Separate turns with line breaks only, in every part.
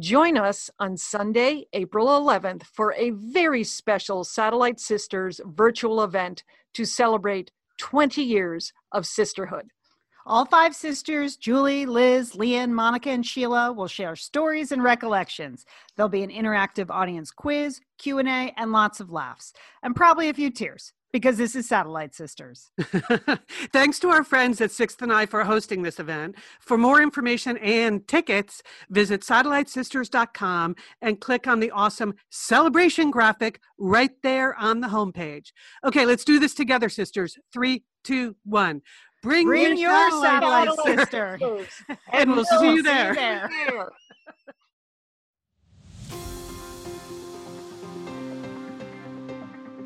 Join us on Sunday, April 11th, for a very special Satellite Sisters virtual event to celebrate 20 years of sisterhood.
All five sisters, Julie, Liz, Lian, Monica, and Sheila, will share stories and recollections. There'll be an interactive audience quiz, Q&A, and lots of laughs, and probably a few tears because this is Satellite Sisters.
Thanks to our friends at Sixth and I for hosting this event. For more information and tickets, visit satellitesisters.com and click on the awesome celebration graphic right there on the homepage. Okay, let's do this together, sisters. Three, two, one.
Bring, Bring your, your satellite, satellite sister.
and, and we'll, we'll see you there. See you there.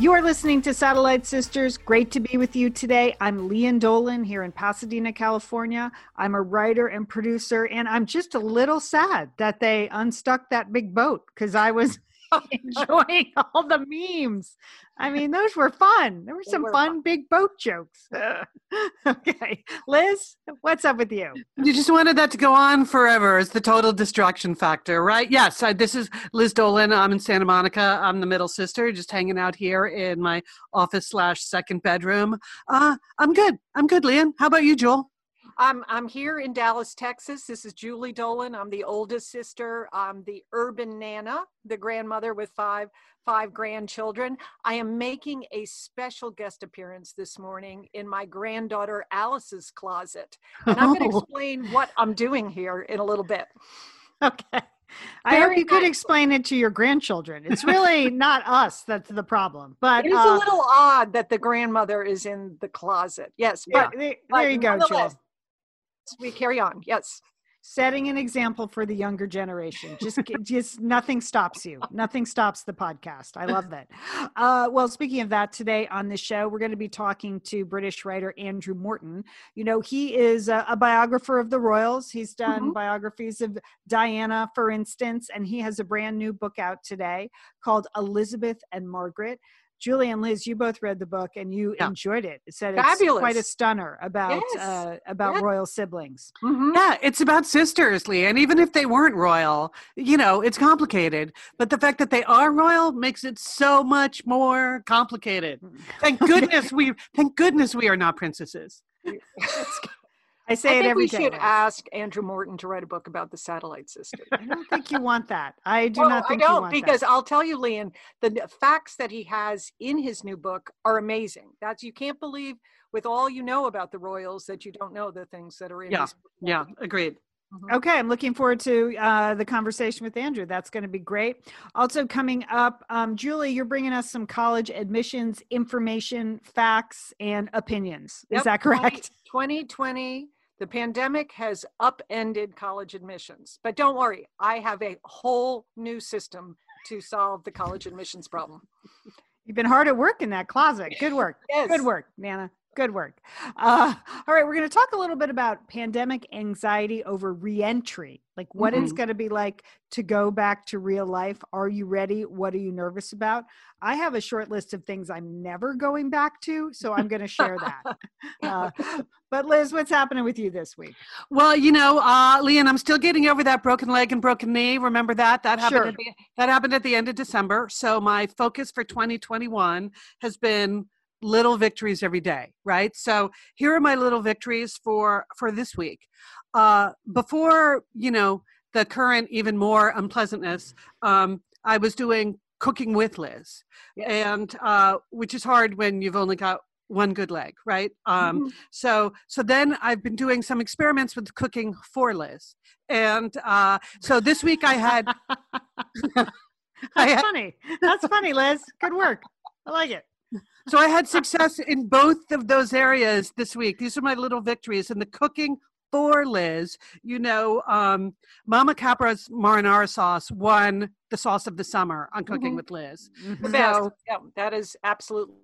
You are listening to Satellite Sisters. Great to be with you today. I'm Lian Dolan here in Pasadena, California. I'm a writer and producer, and I'm just a little sad that they unstuck that big boat because I was enjoying all the memes. I mean, those were fun. There were some were fun, fun, big boat jokes. okay. Liz, what's up with you?
You just wanted that to go on forever as the total distraction factor, right? Yes. I, this is Liz Dolan. I'm in Santa Monica. I'm the middle sister, just hanging out here in my office slash second bedroom. Uh, I'm good. I'm good, Lian. How about you, Joel?
I'm I'm here in Dallas, Texas. This is Julie Dolan. I'm the oldest sister. I'm the urban nana, the grandmother with five five grandchildren. I am making a special guest appearance this morning in my granddaughter Alice's closet. And I'm going to oh. explain what I'm doing here in a little bit.
Okay. I Very hope you could explain it to your grandchildren. It's really not us that's the problem, but
it's uh, a little odd that the grandmother is in the closet. Yes,
yeah, but, there, but there you go, Joel
we carry on. Yes.
Setting an example for the younger generation. Just, just nothing stops you. Nothing stops the podcast. I love that. Uh, well, speaking of that, today on the show, we're going to be talking to British writer Andrew Morton. You know, he is a, a biographer of the royals. He's done mm-hmm. biographies of Diana, for instance, and he has a brand new book out today called Elizabeth and Margaret. Julie and Liz, you both read the book and you yeah. enjoyed it. It said Fabulous. it's quite a stunner about yes. uh, about yes. royal siblings.
Mm-hmm. Yeah, it's about sisters, Lee, and even if they weren't royal, you know, it's complicated. But the fact that they are royal makes it so much more complicated. Mm. Thank goodness we thank goodness we are not princesses.
I say
I
it every
we should ask Andrew Morton to write a book about the satellite system.
I don't think you want that. I do well, not think
I don't because that. I'll tell you, Lian, the facts that he has in his new book are amazing. That's you can't believe with all you know about the royals that you don't know the things that are in.
Yeah, yeah, agreed.
Mm-hmm. Okay, I'm looking forward to uh, the conversation with Andrew. That's going to be great. Also, coming up, um, Julie, you're bringing us some college admissions information, facts, and opinions. Is yep, that correct?
2020, the pandemic has upended college admissions. But don't worry, I have a whole new system to solve the college admissions problem.
You've been hard at work in that closet. Good work. Yes. Good work, Nana. Good work. Uh, all right, we're going to talk a little bit about pandemic anxiety over reentry, like what mm-hmm. it's going to be like to go back to real life. Are you ready? What are you nervous about? I have a short list of things I'm never going back to, so I'm going to share that. Uh, but Liz, what's happening with you this week?
Well, you know, uh, Lian, I'm still getting over that broken leg and broken knee. Remember that? That happened. Sure. At the, that happened at the end of December. So my focus for 2021 has been little victories every day right so here are my little victories for for this week uh before you know the current even more unpleasantness um i was doing cooking with liz yes. and uh which is hard when you've only got one good leg, right? Um, mm-hmm. So so then I've been doing some experiments with cooking for Liz, and uh, so this week I had.
That's I had, funny. That's funny, Liz. Good work. I like it.
So I had success in both of those areas this week. These are my little victories in the cooking for Liz. You know, um, Mama Capra's marinara sauce won the sauce of the summer on Cooking mm-hmm. with Liz.
Mm-hmm. So, yeah, that is absolutely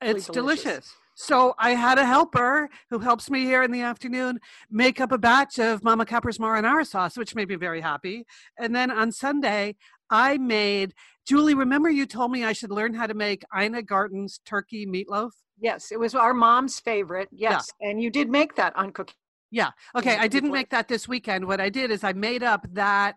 it's delicious. delicious. So I had a helper who helps me here in the afternoon make up a batch of Mama Capra's marinara sauce, which made me very happy. And then on Sunday, I made Julie. Remember, you told me I should learn how to make Ina Garten's turkey meatloaf.
Yes, it was our mom's favorite. Yes, yeah. and you did make that on cooking.
Yeah. Okay. I didn't make that this weekend. What I did is I made up that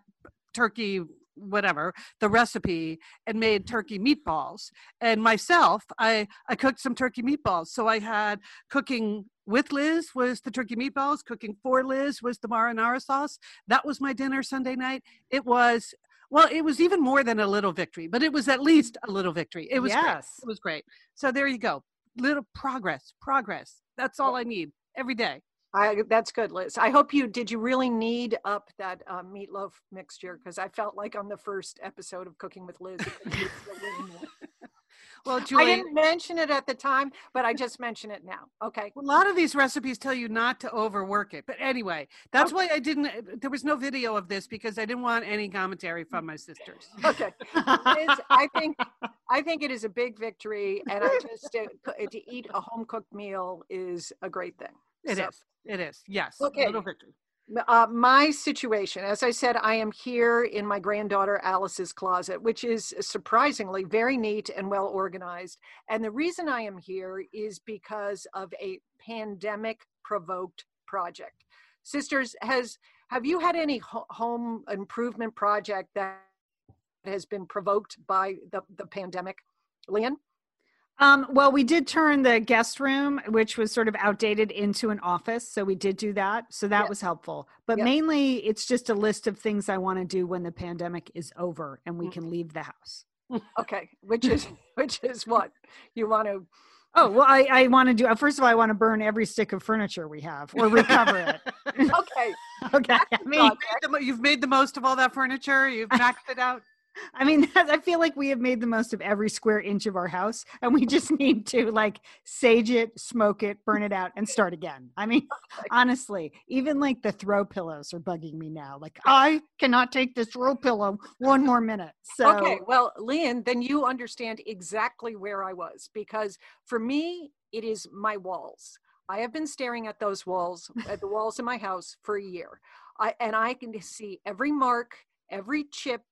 turkey whatever the recipe and made mm-hmm. turkey meatballs and myself i i cooked some turkey meatballs so i had cooking with liz was the turkey meatballs cooking for liz was the marinara sauce that was my dinner sunday night it was well, it was even more than a little victory, but it was at least a little victory. It was yes. great. It was great. So there you go. Little progress, progress. That's all I need every day.
I, that's good, Liz. I hope you did. You really need up that uh, meatloaf mixture because I felt like on the first episode of Cooking with Liz, Well, Julie, I didn't mention it at the time, but I just mention it now. Okay.
A lot of these recipes tell you not to overwork it. But anyway, that's okay. why I didn't, uh, there was no video of this because I didn't want any commentary from my sisters.
Okay. I think, I think it is a big victory. And I just, uh, to eat a home cooked meal is a great thing.
It so. is. It is. Yes. Okay. Little victory.
Uh, my situation, as I said, I am here in my granddaughter Alice's closet, which is surprisingly very neat and well organized. And the reason I am here is because of a pandemic provoked project. Sisters, has have you had any ho- home improvement project that has been provoked by the, the pandemic? Lian?
Um, well, we did turn the guest room, which was sort of outdated, into an office. So we did do that. So that was helpful. But mainly, it's just a list of things I want to do when the pandemic is over and we mm. can leave the house.
Okay, which is which is what you want to.
Oh well, I, I want to do. Uh, first of all, I want to burn every stick of furniture we have, or recover it.
okay.
okay. I
mean, you've made the most of all that furniture. You've maxed it out.
I mean, I feel like we have made the most of every square inch of our house, and we just need to like sage it, smoke it, burn it out, and start again. I mean, honestly, even like the throw pillows are bugging me now. Like, I cannot take this throw pillow one more minute. So,
okay, well, Lian, then you understand exactly where I was because for me, it is my walls. I have been staring at those walls, at the walls in my house for a year. I, and I can see every mark, every chip,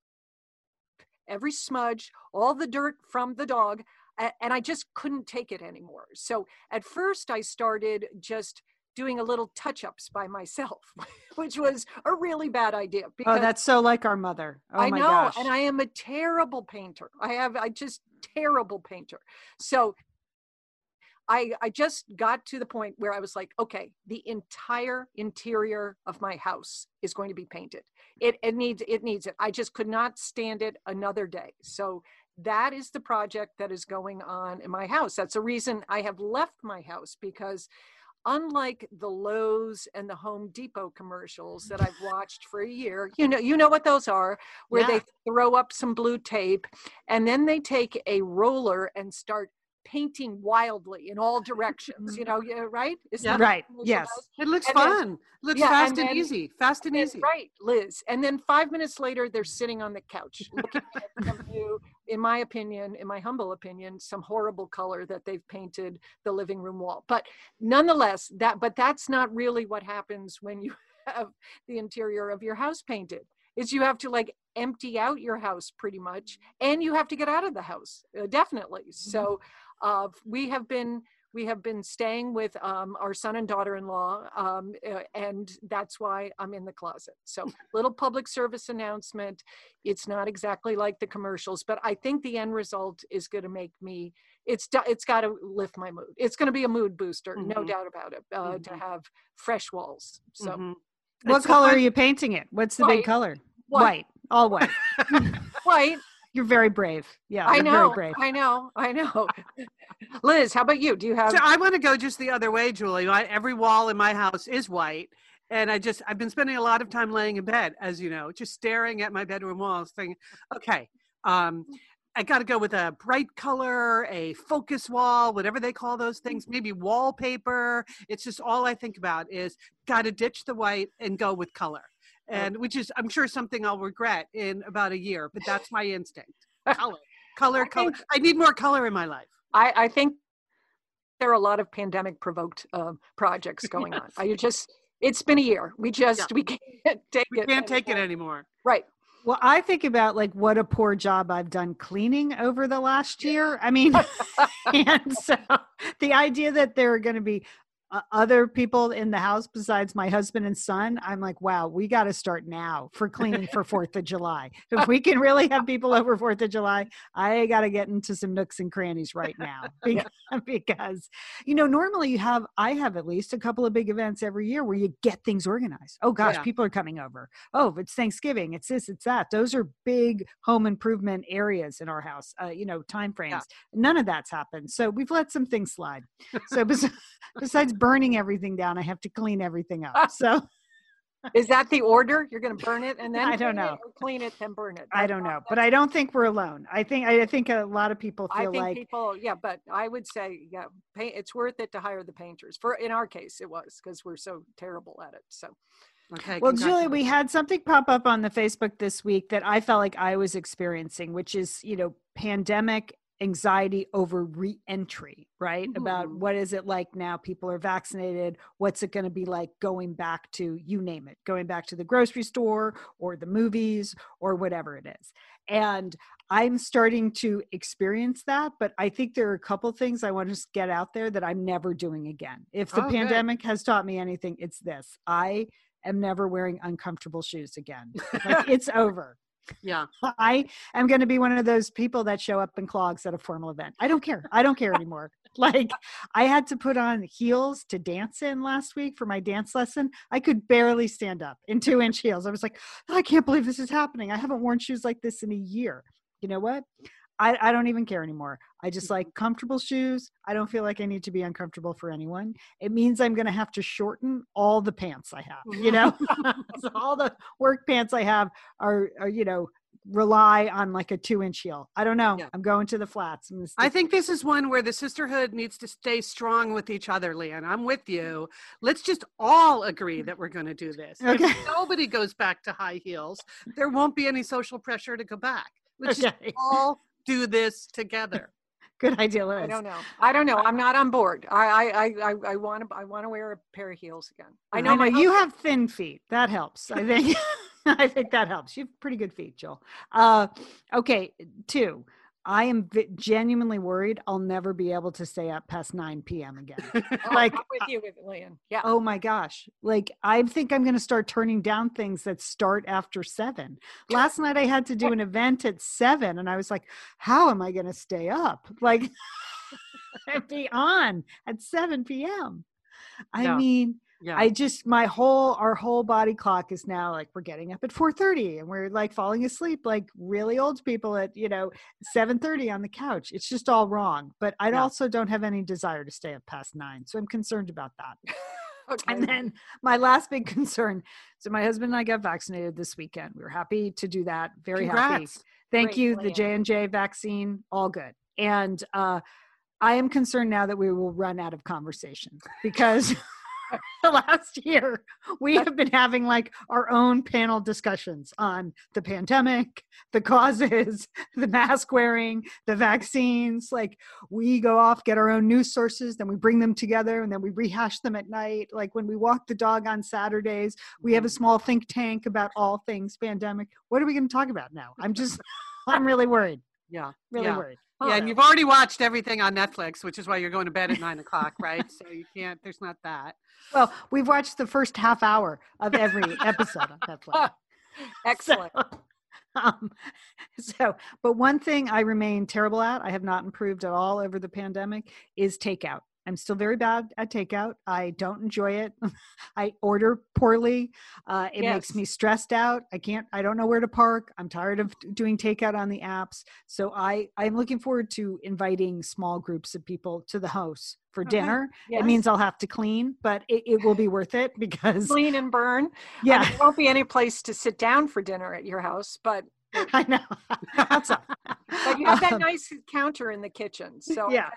every smudge, all the dirt from the dog, and I just couldn't take it anymore. So at first, I started just doing a little touch ups by myself, which was a really bad idea.
oh, that's so like our mother. Oh,
I know,
gosh.
and I am a terrible painter. I have, I just terrible painter. So I, I just got to the point where I was like, okay, the entire interior of my house is going to be painted. It, it needs it needs it. I just could not stand it another day. So that is the project that is going on in my house. That's the reason I have left my house because unlike the Lowe's and the Home Depot commercials that I've watched for a year, you know, you know what those are, where yeah. they throw up some blue tape and then they take a roller and start painting wildly in all directions you know yeah, right?
Is yeah. right. yes.
it looks and fun. Then, looks yeah, fast and, and then, easy. Fast and, and easy.
right liz. And then five minutes later they're sitting on the couch looking at you in my opinion in my humble opinion some horrible color that they've painted the living room wall. But nonetheless that but that's not really what happens when you have the interior of your house painted. Is you have to like empty out your house pretty much and you have to get out of the house uh, definitely. Mm-hmm. so we have been we have been staying with um, our son and daughter-in-law um, uh, and that's why i'm in the closet so little public service announcement it's not exactly like the commercials but i think the end result is going to make me it's it's got to lift my mood it's going to be a mood booster mm-hmm. no doubt about it uh, mm-hmm. to have fresh walls so mm-hmm.
what color are you painting it what's the white. big color
white, white.
all white
white
You're very brave. Yeah,
I know.
Very brave.
I know. I know. Liz, how about you? Do you have?
So I want to go just the other way, Julie. I, every wall in my house is white. And I just, I've been spending a lot of time laying in bed, as you know, just staring at my bedroom walls, thinking, okay, um, I got to go with a bright color, a focus wall, whatever they call those things, maybe wallpaper. It's just all I think about is got to ditch the white and go with color. And which is, I'm sure, something I'll regret in about a year, but that's my instinct. Color, color,
I
color.
think-
I need more color in my life.
I, I think there are a lot of pandemic provoked uh, projects going on. I just, it's been a year. We just, we can't take
We
it.
can't take it
anymore.
anymore.
Right.
Well, I think about like what a poor job I've done cleaning over the last year. I mean, and so the idea that there are going to be uh, other people in the house besides my husband and son, I'm like, wow, we got to start now for cleaning for Fourth of July. If we can really have people over Fourth of July, I got to get into some nooks and crannies right now because, because, you know, normally you have, I have at least a couple of big events every year where you get things organized. Oh gosh,
Yeah.
people are coming over. Oh, it's Thanksgiving. It's this. It's that. Those are big home improvement areas in our house. Uh, you know, time frames. None of that's happened. So we've let some things slide. So besides burning everything down, I have to clean everything up. So
Is that the order? You're going to burn it and then
I don't
clean it,
know.
clean it then burn it.
I don't know, but I don't think we're alone. I think I think a lot of people
I
feel
think
like
people, yeah, but I would say, yeah, paint, it's worth it to hire the painters. For in our case, it was because we're so terrible at it. So
Okay.
Well, Julie, we had something pop up on the Facebook this week that I felt like I was experiencing, which is, you know, pandemic anxiety over re-entry, right? About
Mhm.
what is it like now people are vaccinated, what's it going to be like going back to you name it, going back to the grocery store or the movies or whatever it is. And I'm starting to experience that, but I think there are a couple things I want to get out there that I'm never doing again. If the
Oh, good.
pandemic has taught me anything, it's this. I am never wearing uncomfortable shoes again. Like it's over.
Yeah.
I am going to be one of those people that show up in clogs at a formal event. I don't care. I don't care anymore. like I had to put on heels to dance in last week for my dance lesson. I could barely stand up in two inch heels. I was like, I can't believe this is happening. I haven't worn shoes like this in a year. You know what? I, I don't even care anymore. I just mm-hmm. like comfortable shoes. I don't feel like I need to be uncomfortable for anyone. It means I'm going to have to shorten all the pants I have, you know? Mm-hmm. so all the work pants I have are, are, you know, rely on like a two inch heel. I don't know.
Yeah.
I'm going to the flats.
I think this is one where the sisterhood needs to stay strong with each other, Lian. I'm with you. Mm-hmm. Let's just all agree that we're going to do this.
Okay.
If nobody goes back to high heels, there won't be any social pressure to go back. Let's just all do this together.
Good idea, Liz.
I don't know. I don't know. I'm not on board. I I I I want to I want to wear a pair of heels again. I know,
I know
my
you
husband-
have thin feet. That helps. I think. I think that helps. You have pretty good feet, Jill. Uh, okay, two. I am genuinely worried I'll never be able to stay up past 9 p.m. again.
Oh,
like,
I'm with you with Lynn. Yeah.
oh my gosh. Like, I think I'm going to start turning down things that start after seven. Last night I had to do an event at seven, and I was like, how am I going to stay up? Like, be on at 7 p.m. I
Yeah.
mean,
Yeah.
I just my whole our whole body clock is now like we're getting up at 4:30 and we're like falling asleep like really old people at you know 7:30 on the couch. It's just all wrong. But I
Yeah.
also don't have any desire to stay up past 9. So I'm concerned about that.
Okay.
And then my last big concern. So my husband and I got vaccinated this weekend. We were happy to do that. Very happy. Thank
Great
you. The. J and J vaccine, all good. And uh, I am concerned now that we will run out of conversation because the last year we have been having like our own panel discussions on the pandemic, the causes, the mask wearing, the vaccines. Like we go off, get our own news sources, then we bring them together and then we rehash them at night. Like when we walk the dog on Saturdays, we have a small think tank about all things pandemic. What are we going to talk about now? I'm just, I'm really worried.
Yeah.
Really
yeah.
worried.
Yeah, and you've already watched everything on Netflix, which is why you're going to bed at nine o'clock, right? So you can't. There's not that.
Well, we've watched the first half hour of every episode on Netflix.
Excellent.
So, um, so, but one thing I remain terrible at, I have not improved at all over the pandemic, is takeout. I'm still very bad at takeout. I don't enjoy it. I order poorly. Uh, it yes. makes me stressed out. I can't. I don't know where to park. I'm tired of doing takeout on the apps. So I I'm looking forward to inviting small groups of people to the house for okay. dinner. Yes. It means I'll have to clean, but it, it will be worth it because
clean and burn.
Yeah, I
mean, there won't be any place to sit down for dinner at your house, but
I know.
But you have that um, nice counter in the kitchen, so yeah,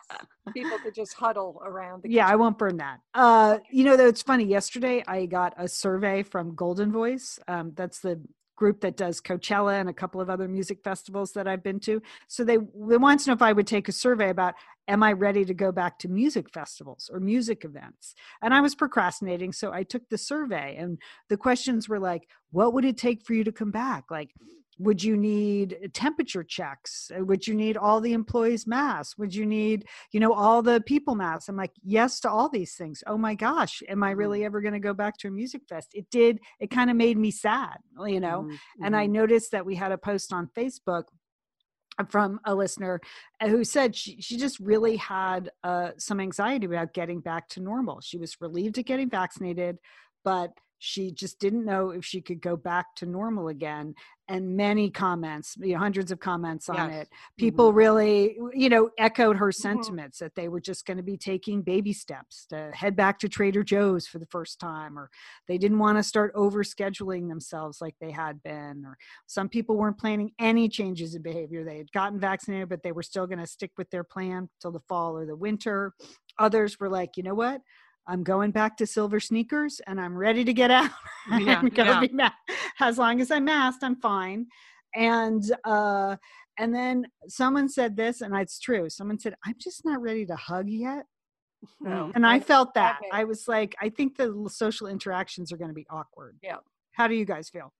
people could just huddle around.
yeah, I won't burn that. Uh, you know, though, it's funny. Yesterday, I got a survey from Goldenvoice. Um, that's the group that does Coachella and a couple of other music festivals that I've been to. So they they wanted to know if I would take a survey about am I ready to go back to music festivals or music events? And I was procrastinating, so I took the survey and the questions were like, what would it take for you to come back? Like would you need temperature checks uh, would you need all the employees masks would you need you know all the people masks i'm like yes to all these things oh my gosh am i really mm-hmm. ever going to go back to a music fest it did it kind of made me sad you know mm-hmm. and i mm-hmm. noticed that we had a post on facebook from a listener uh, who said she, she just really had uh, some anxiety about getting back to normal she was relieved at getting vaccinated but she just didn't know if she could go back to normal again and many comments you know, hundreds of comments on yes. it people mm-hmm. really you know echoed her mm-hmm. sentiments mm-hmm. that they were just going to be taking baby steps to head back to trader joe's for the first time or they didn't want to start over scheduling themselves like they had been or some people weren't planning any changes in behavior they had gotten vaccinated but they were still going to stick with their plan till the fall or the winter others were like you know what I'm going back to silver sneakers and I'm ready to get out. Yeah, I'm gonna yeah. be ma- as long as I'm masked, I'm fine. And uh, and then someone said this, and it's true. Someone said, "I'm just not ready to hug yet." No, and I felt that. Okay. I was like, I think the social interactions are going to be awkward.
Yeah.
How do you guys feel?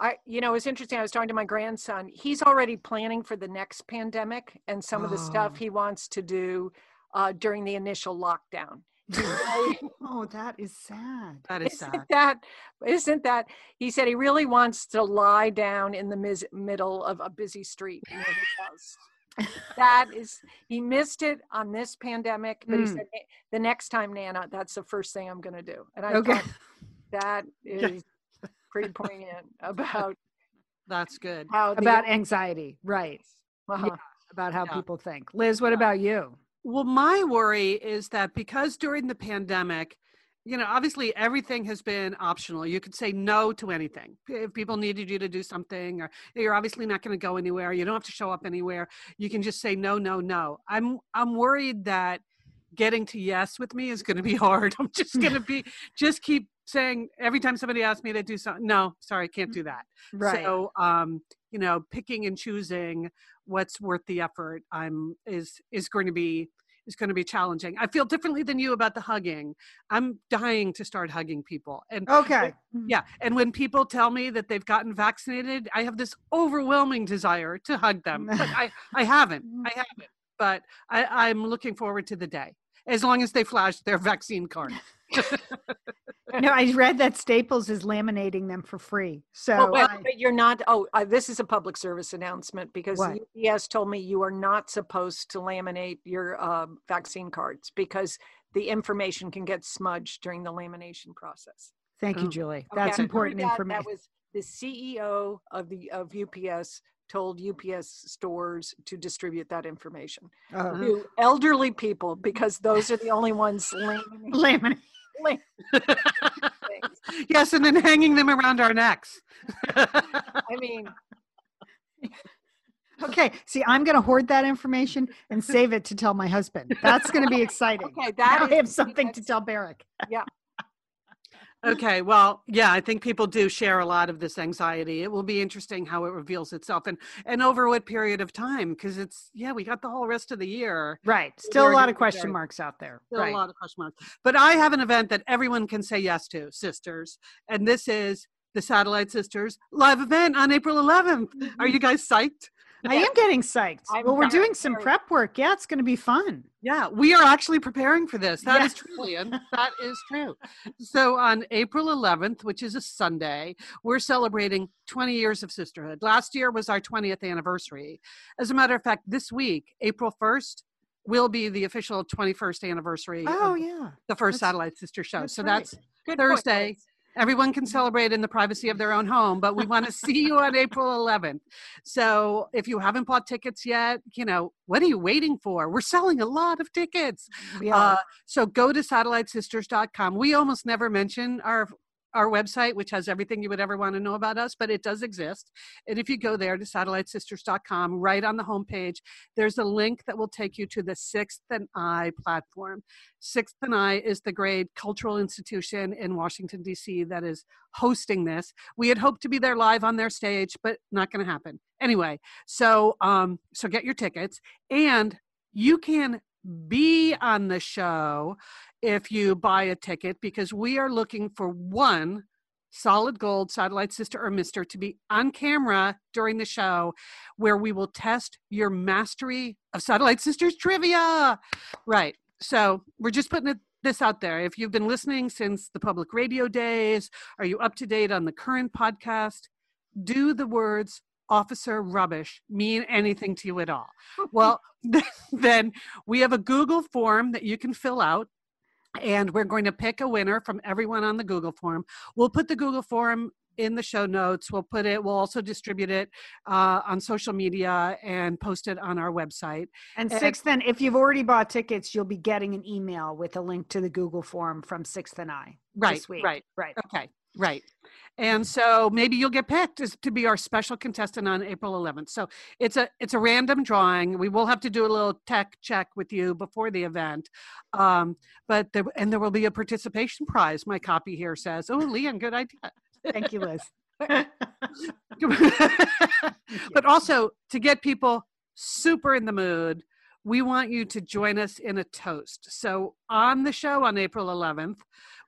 I, you know, it's interesting. I was talking to my grandson. He's already planning for the next pandemic and some oh. of the stuff oh. he wants to do uh, during the initial lockdown.
oh, that is sad.
That is
isn't
sad.
That isn't that. He said he really wants to lie down in the mis- middle of a busy street near his house. that is, he missed it on this pandemic, but mm. he said the next time, Nana, that's the first thing I'm going to do. And I okay. thought that is pretty poignant about.
That's good.
How about anxiety, right? Uh-huh. Yeah, about how yeah. people think. Liz, what yeah. about you?
Well, my worry is that because during the pandemic, you know, obviously everything has been optional. You could say no to anything. If people needed you to do something, or you're obviously not going to go anywhere, you don't have to show up anywhere. You can just say no, no, no. I'm I'm worried that getting to yes with me is going to be hard. I'm just going to be just keep saying every time somebody asks me to do something, no, sorry, can't do that.
Right.
So, um, you know, picking and choosing what's worth the effort i'm is is going to be is going to be challenging. I feel differently than you about the hugging. I'm dying to start hugging people and
okay.
yeah and when people tell me that they've gotten vaccinated i have this overwhelming desire to hug them but i i haven't mm. i haven't but i i'm looking forward to the day as long as they flash their vaccine card
no, I read that Staples is laminating them for free. So,
well, but, but, you're not. Oh, uh, this is a public service announcement because what? UPS told me you are not supposed to laminate your uh, vaccine cards because the information can get smudged during the lamination process.
Thank you, oh. Julie. That's okay, important that, information.
That was the CEO of the of UPS told UPS stores to distribute that information oh. to elderly people because those are the only ones laminating.
laminating.
yes, and then hanging them around our necks.
I mean,
okay. See, I'm going to hoard that information and save it to tell my husband. That's going to be exciting.
Okay, that
now is, I have something to tell Barrick.
Yeah,
okay well yeah i think people do share a lot of this anxiety. It will be interesting how it reveals itself and and over what period of time because it's yeah we got the whole rest of the year.
Right still a lot of question marks out there
still
right.
a lot of question marks. But i have an event that everyone can say yes to sisters and this is the satellite sisters live event on april 11th are mm-hmm. you guys psyched
I am getting psyched. I'm well, we're doing some prep work. Yeah, it's going to be fun.
Yeah, we are actually preparing for this. That is true, that is true. So on April 11th, which is a Sunday, we're celebrating 20 years of sisterhood. Last year was our 20th anniversary. As a matter of fact, this week, April 1st, will be the official 21st anniversary.
Oh
of
yeah.
the first
That's-
Satellite Sister show. So
right.
that's
Good
Thursday. Everyone can celebrate in the privacy of their own home, but we want to see you on April 11th. So if you haven't bought tickets yet, you know, what are you waiting for? We're selling a lot of tickets. Uh, so go to satellitesisters.com. We almost never mention our our website, which has everything you would ever want to know about us, but it does exist. And if you go there to satellitesisters.com, right on the homepage, there's a link that will take you to the Sixth and I platform. Sixth and I is the great cultural institution in Washington, D.C., that is hosting this. We had hoped to be there live on their stage, but not going to happen. Anyway, so um, so get your tickets, and you can be on the show if you buy a ticket because we are looking for one solid gold satellite sister or mister to be on camera during the show where we will test your mastery of satellite sisters trivia. Right so we're just putting it, this out there. If you've been listening since the public radio days are you up to date on the current podcast? Do the words officer rubbish mean anything to you at all well then we have a google form that you can fill out and we're going to pick a winner from everyone on the Google form. We'll put the Google form in the show notes. We'll put it, we'll also distribute it uh, on social media and post it on our website.
And
and-
sixth, then, if you've already bought tickets, you'll be getting an email with a link to the Google form from Sixth and I.
Right,
this week.
right.
right.
Okay, right. And so maybe you'll get picked as to be our special contestant on April 11th. So it's a it's a random drawing. We will have to do a little tech check with you before the event, um, but there and there will be a participation prize. My copy here says, "Oh, Lian, good idea."
Thank you, Liz.
but also to get people super in the mood, we want you to join us in a toast. So on the show on April 11th,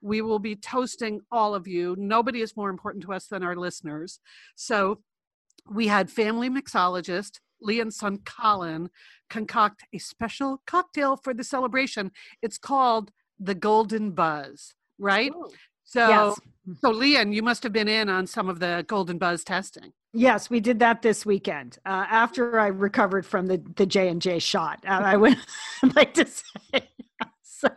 we will be toasting all of you. Nobody is more important to us than our listeners. So we had family mixologist Lian's son Colin concoct a special cocktail for the celebration. It's called the Golden Buzz, right? Oh. So
yes.
So, Lian, you must have been in on some of the Golden Buzz testing.
Yes, we did that this weekend. Uh, after I recovered from the the J and J shot, uh, I would like to say. So,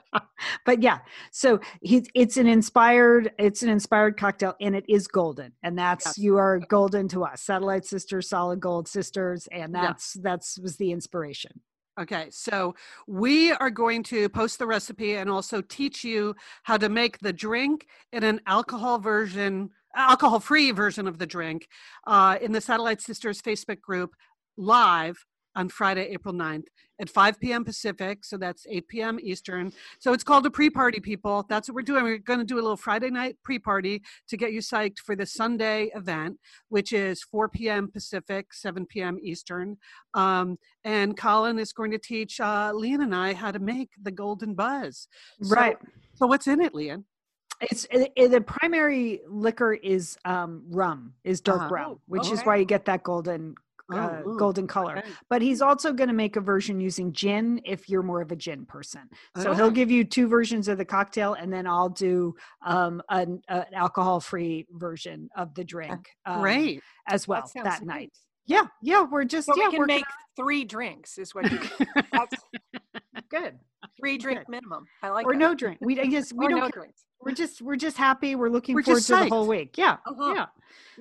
but yeah, so he, it's an inspired it's an inspired cocktail, and it is golden, and that's
Yes.
you are golden to us, Satellite Sisters, Solid Gold Sisters, and
Yeah.
that's that's was the inspiration.
Okay, so we are going to post the recipe and also teach you how to make the drink in an alcohol version, alcohol free version of the drink uh, in the Satellite Sisters Facebook group live on Friday, April 9th at 5 p.m. Pacific. So that's 8 p.m. Eastern. So it's called a pre party, people. That's what we're doing. We're going to do a little Friday night pre party to get you psyched for the Sunday event, which is 4 p.m. Pacific, 7 p.m. Eastern. Um, and Colin is going to teach uh, Lian and I how to make the golden buzz. So-
right.
So what's in it, Lian?
It's it, it- the primary liquor is um, rum, is dark
Uh-huh.
rum, which is why you get that golden
Oh,
uh,
ooh,
golden color.
okay.
But he's also going to make a version using gin if you're more of a gin person. So
Oh.
he'll give you two versions of the cocktail, and then I'll do um, an, an alcohol-free version of the drink um,
Great.
as well
sounds
that night. Yeah, yeah, we're just
Well,
yeah,
we can
we're
make three drinks, is what you That's
good
three drink minimum. I like
or
that.
no drink. We I guess we don't.
no.
We're just we're just happy. We're looking
We're
forward to the whole week. Yeah,
Uh-huh.
yeah.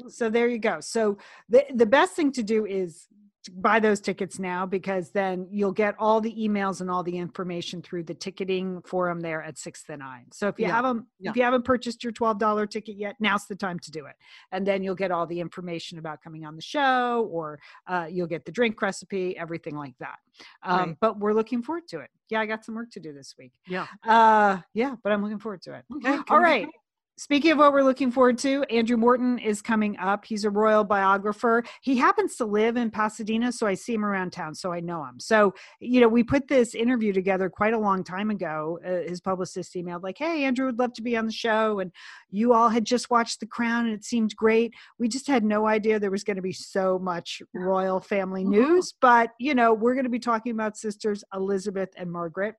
So there you go. So the the best thing to do is buy those tickets now because then you'll get all the emails and all the information through the ticketing forum there at Sixth and I. So if you
Yeah,
haven't
yeah.
if you haven't purchased your twelve dollar ticket yet, now's the time to do it. And then you'll get all the information about coming on the show, or uh, you'll get the drink recipe, everything like that. Um,
Right.
But we're looking forward to it. Yeah, I got some work to do this week.
Yeah.
Uh, yeah, but I'm looking forward to it.
Okay,
All right. Speaking of what we're looking forward to, Andrew Morton is coming up. He's a royal biographer. He happens to live in Pasadena, so I see him around town, so I know him. So, you know, we put this interview together quite a long time ago. Uh, his publicist emailed, like, hey, Andrew would love to be on the show. And you all had just watched The Crown and it seemed great. We just had no idea there was going to be so much royal family news. But, you know, we're going to be talking about sisters Elizabeth and Margaret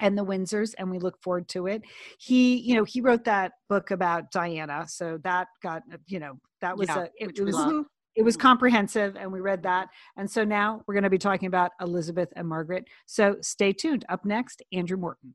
and the Windsors, and we look forward to it. He, you know, he wrote that book about Diana, so that got, you know, that was
Yeah,
a it, it was
love.
it was mm-hmm. comprehensive and we read that. And so now we're going to be talking about Elizabeth and Margaret. So stay tuned. Up next, Andrew Morton.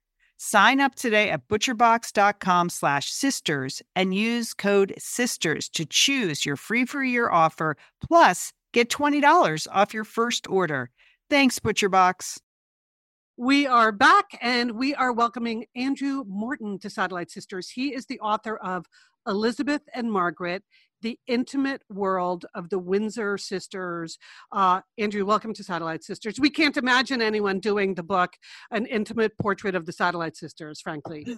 Sign up today at butcherbox.com slash sisters and use code SISTERS to choose your free for year offer, plus get $20 off your first order. Thanks, ButcherBox.
We are back and we are welcoming Andrew Morton to Satellite Sisters. He is the author of Elizabeth and Margaret the intimate world of the Windsor sisters. Uh, Andrew, welcome to Satellite Sisters. We can't imagine anyone doing the book, an intimate portrait of the Satellite Sisters, frankly.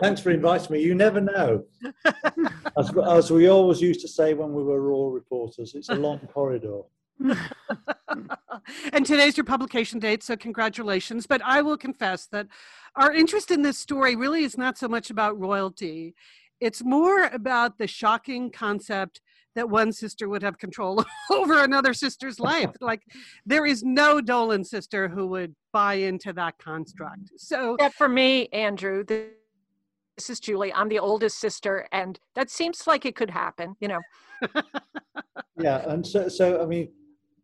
Thanks for inviting me. You never know. As, as we always used to say when we were raw reporters, it's a long corridor.
and today's your publication date, so congratulations. But I will confess that our interest in this story really is not so much about royalty it's more about the shocking concept that one sister would have control over another sister's life. Like there is no Dolan sister who would buy into that construct. So
Except for me, Andrew, this is Julie. I'm the oldest sister, and that seems like it could happen, you know.
yeah, and so so I mean,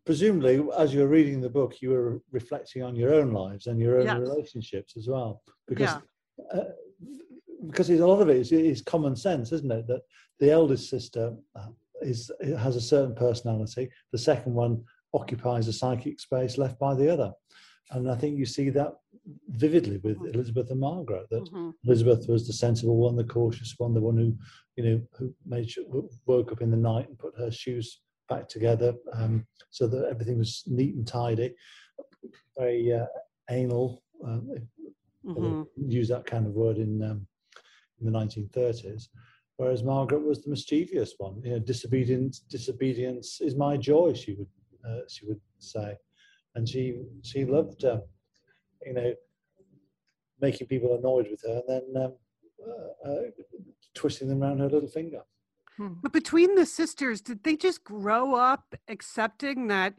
presumably as you're reading the book, you were reflecting on your own lives and your own yes. relationships as well. Because yeah. uh, because a lot of it is, is common sense, isn't it? That the eldest sister uh, is has a certain personality. The second one occupies a psychic space left by the other, and I think you see that vividly with mm-hmm. Elizabeth and Margaret. That mm-hmm. Elizabeth was the sensible one, the cautious one, the one who you know who made sure, woke up in the night and put her shoes back together um, so that everything was neat and tidy. Very uh, anal. Uh, mm-hmm. Use that kind of word in um, in the 1930s, whereas Margaret was the mischievous one. You know, disobedience, disobedience is my joy. She would uh, she would say, and she she loved uh, you know making people annoyed with her, and then um, uh, uh twisting them around her little finger.
Hmm. But between the sisters, did they just grow up accepting that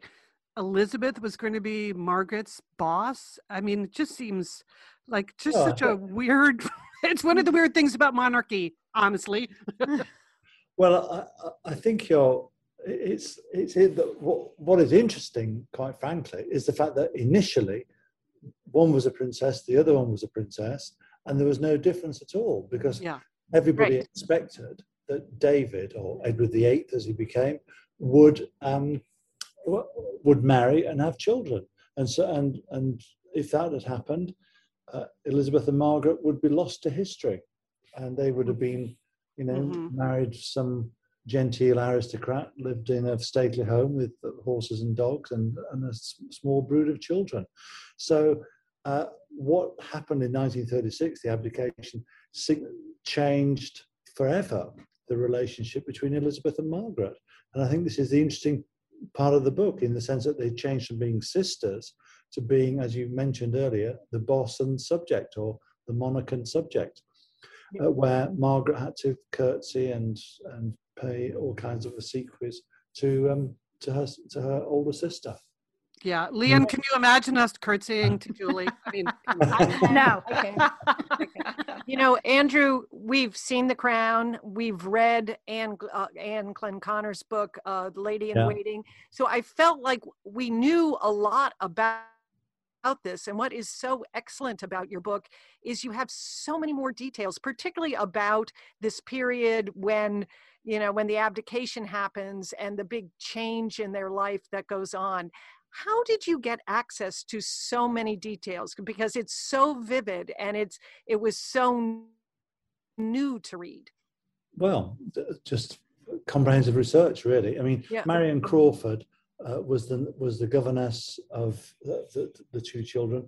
Elizabeth was going to be Margaret's boss? I mean, it just seems like just such a weird it's one of the weird things about monarchy, honestly.
well, I, I, think you're. It's it's it that what, what is interesting, quite frankly, is the fact that initially one was a princess, the other one was a princess, and there was no difference at all because yeah. everybody right. expected that David or Edward VIII, as he became, would um, would marry and have children, and so and and if that had happened, uh, Elizabeth and Margaret would be lost to history, and they would have been, you know, mm-hmm. married some genteel aristocrat, lived in a stately home with horses and dogs, and, and a s- small brood of children. So, uh, what happened in 1936, the abdication, changed forever the relationship between Elizabeth and Margaret. And I think this is the interesting part of the book in the sense that they changed from being sisters to being, as you mentioned earlier, the boss and subject or the monarch and subject, uh, where Margaret had to curtsy and and pay all kinds of obsequies to um, to her to her older sister.
Yeah, Lian, can you imagine us curtsying to Julie? I mean,
no.
Okay. You know, Andrew, we've seen The Crown. We've read Anne uh, Anne Glenconner's book, uh, The Lady in yeah. Waiting. So I felt like we knew a lot about about this. And what is so excellent about your book is you have so many more details, particularly about this period when, you know, when the abdication happens and the big change in their life that goes on. How did you get access to so many details? Because it's so vivid and it's it was so new to read.
Well, just comprehensive research, really. I mean, yeah. Marion Crawford uh, was the was the governess of the, the, the, two children.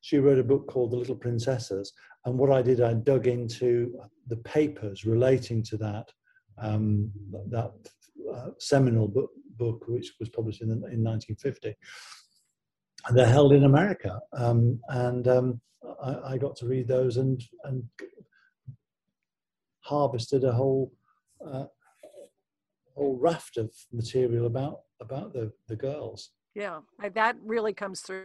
She wrote a book called The Little Princesses, and what I did, I dug into the papers relating to that um, that uh, seminal book, book, which was published in, in 1950. And they're held in America, um, and um, I, I, got to read those and and harvested a whole uh, whole raft of material about about the the girls.
Yeah, that really comes through.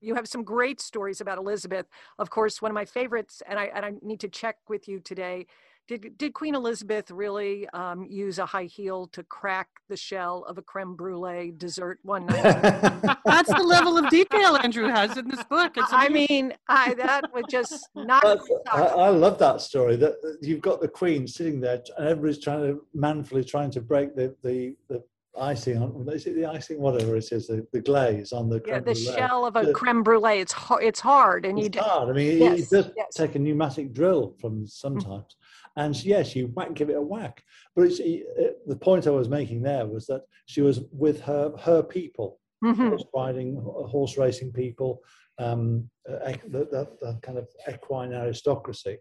You have some great stories about Elizabeth. Of course, one of my favorites, and I and I need to check with you today, did, did Queen Elizabeth really um, use a high heel to crack the shell of a creme brulee dessert one night?
That's the level of detail Andrew has in this book.
It's I mean, I, that would just not.
I, I, love that story. That you've got the Queen sitting there, and everybody's trying to manfully trying to break the the, the icing on is it the icing whatever it is the, the glaze on the
yeah the brulee. shell of a the, creme brulee it's hard it's hard and
it's you hard. I mean yes, it, does yes. take a pneumatic drill from sometimes and she, yes, you whack, give it a whack. But it's, it, the point I was making there was that she was with her her people, mm-hmm. horse riding, horse racing people, um, uh, kind of equine aristocracy.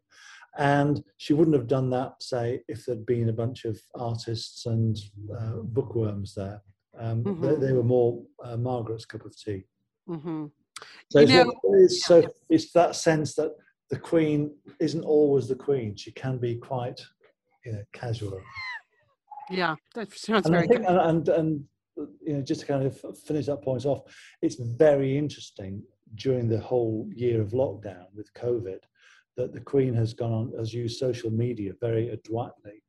And she wouldn't have done that, say, if there'd been a bunch of artists and uh, bookworms there. Um, mm-hmm. they, they, were more uh, Margaret's cup of tea. Mm-hmm. So, it's, know, it's, so it's that sense that the queen isn't always the queen. She can be quite, you know, casual.
Yeah, that sounds
and
very
think, good. And, and, and you know, just to kind of finish that point off, it's very interesting during the whole year of lockdown with COVID that the Queen has gone on has used social media very adroitly,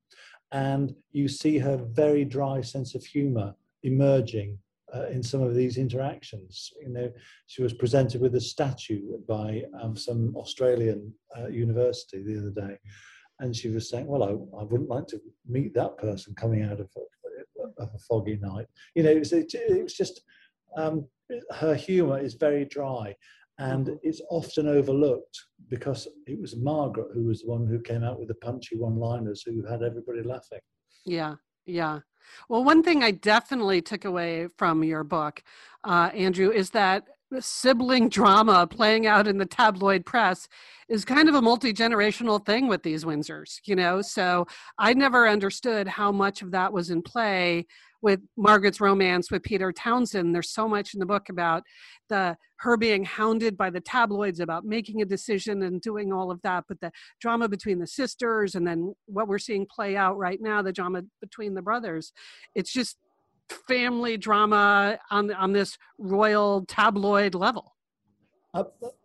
and you see her very dry sense of humour emerging uh, in some of these interactions. You know, she was presented with a statue by um, some Australian uh, university the other day, and she was saying, "Well, I, I wouldn't like to meet that person coming out of a, of a foggy night." You know, it was, it, just um, her humour is very dry. And mm-hmm. it's often overlooked because it was Margaret who was the one who came out with the punchy one-liners who had everybody laughing.
Yeah, yeah. Well, one thing I definitely took away from your book, uh, Andrew, is that sibling drama playing out in the tabloid press is kind of a multi-generational thing with these windsors you know? So i never understood how much of that was in play with margaret's romance with peter townsend. There's so much in the book about the her being hounded by the tabloids about making a decision and doing all of that but the drama between the sisters and then what we're seeing play out right now the drama between the brothers it's just family drama on on this royal tabloid level.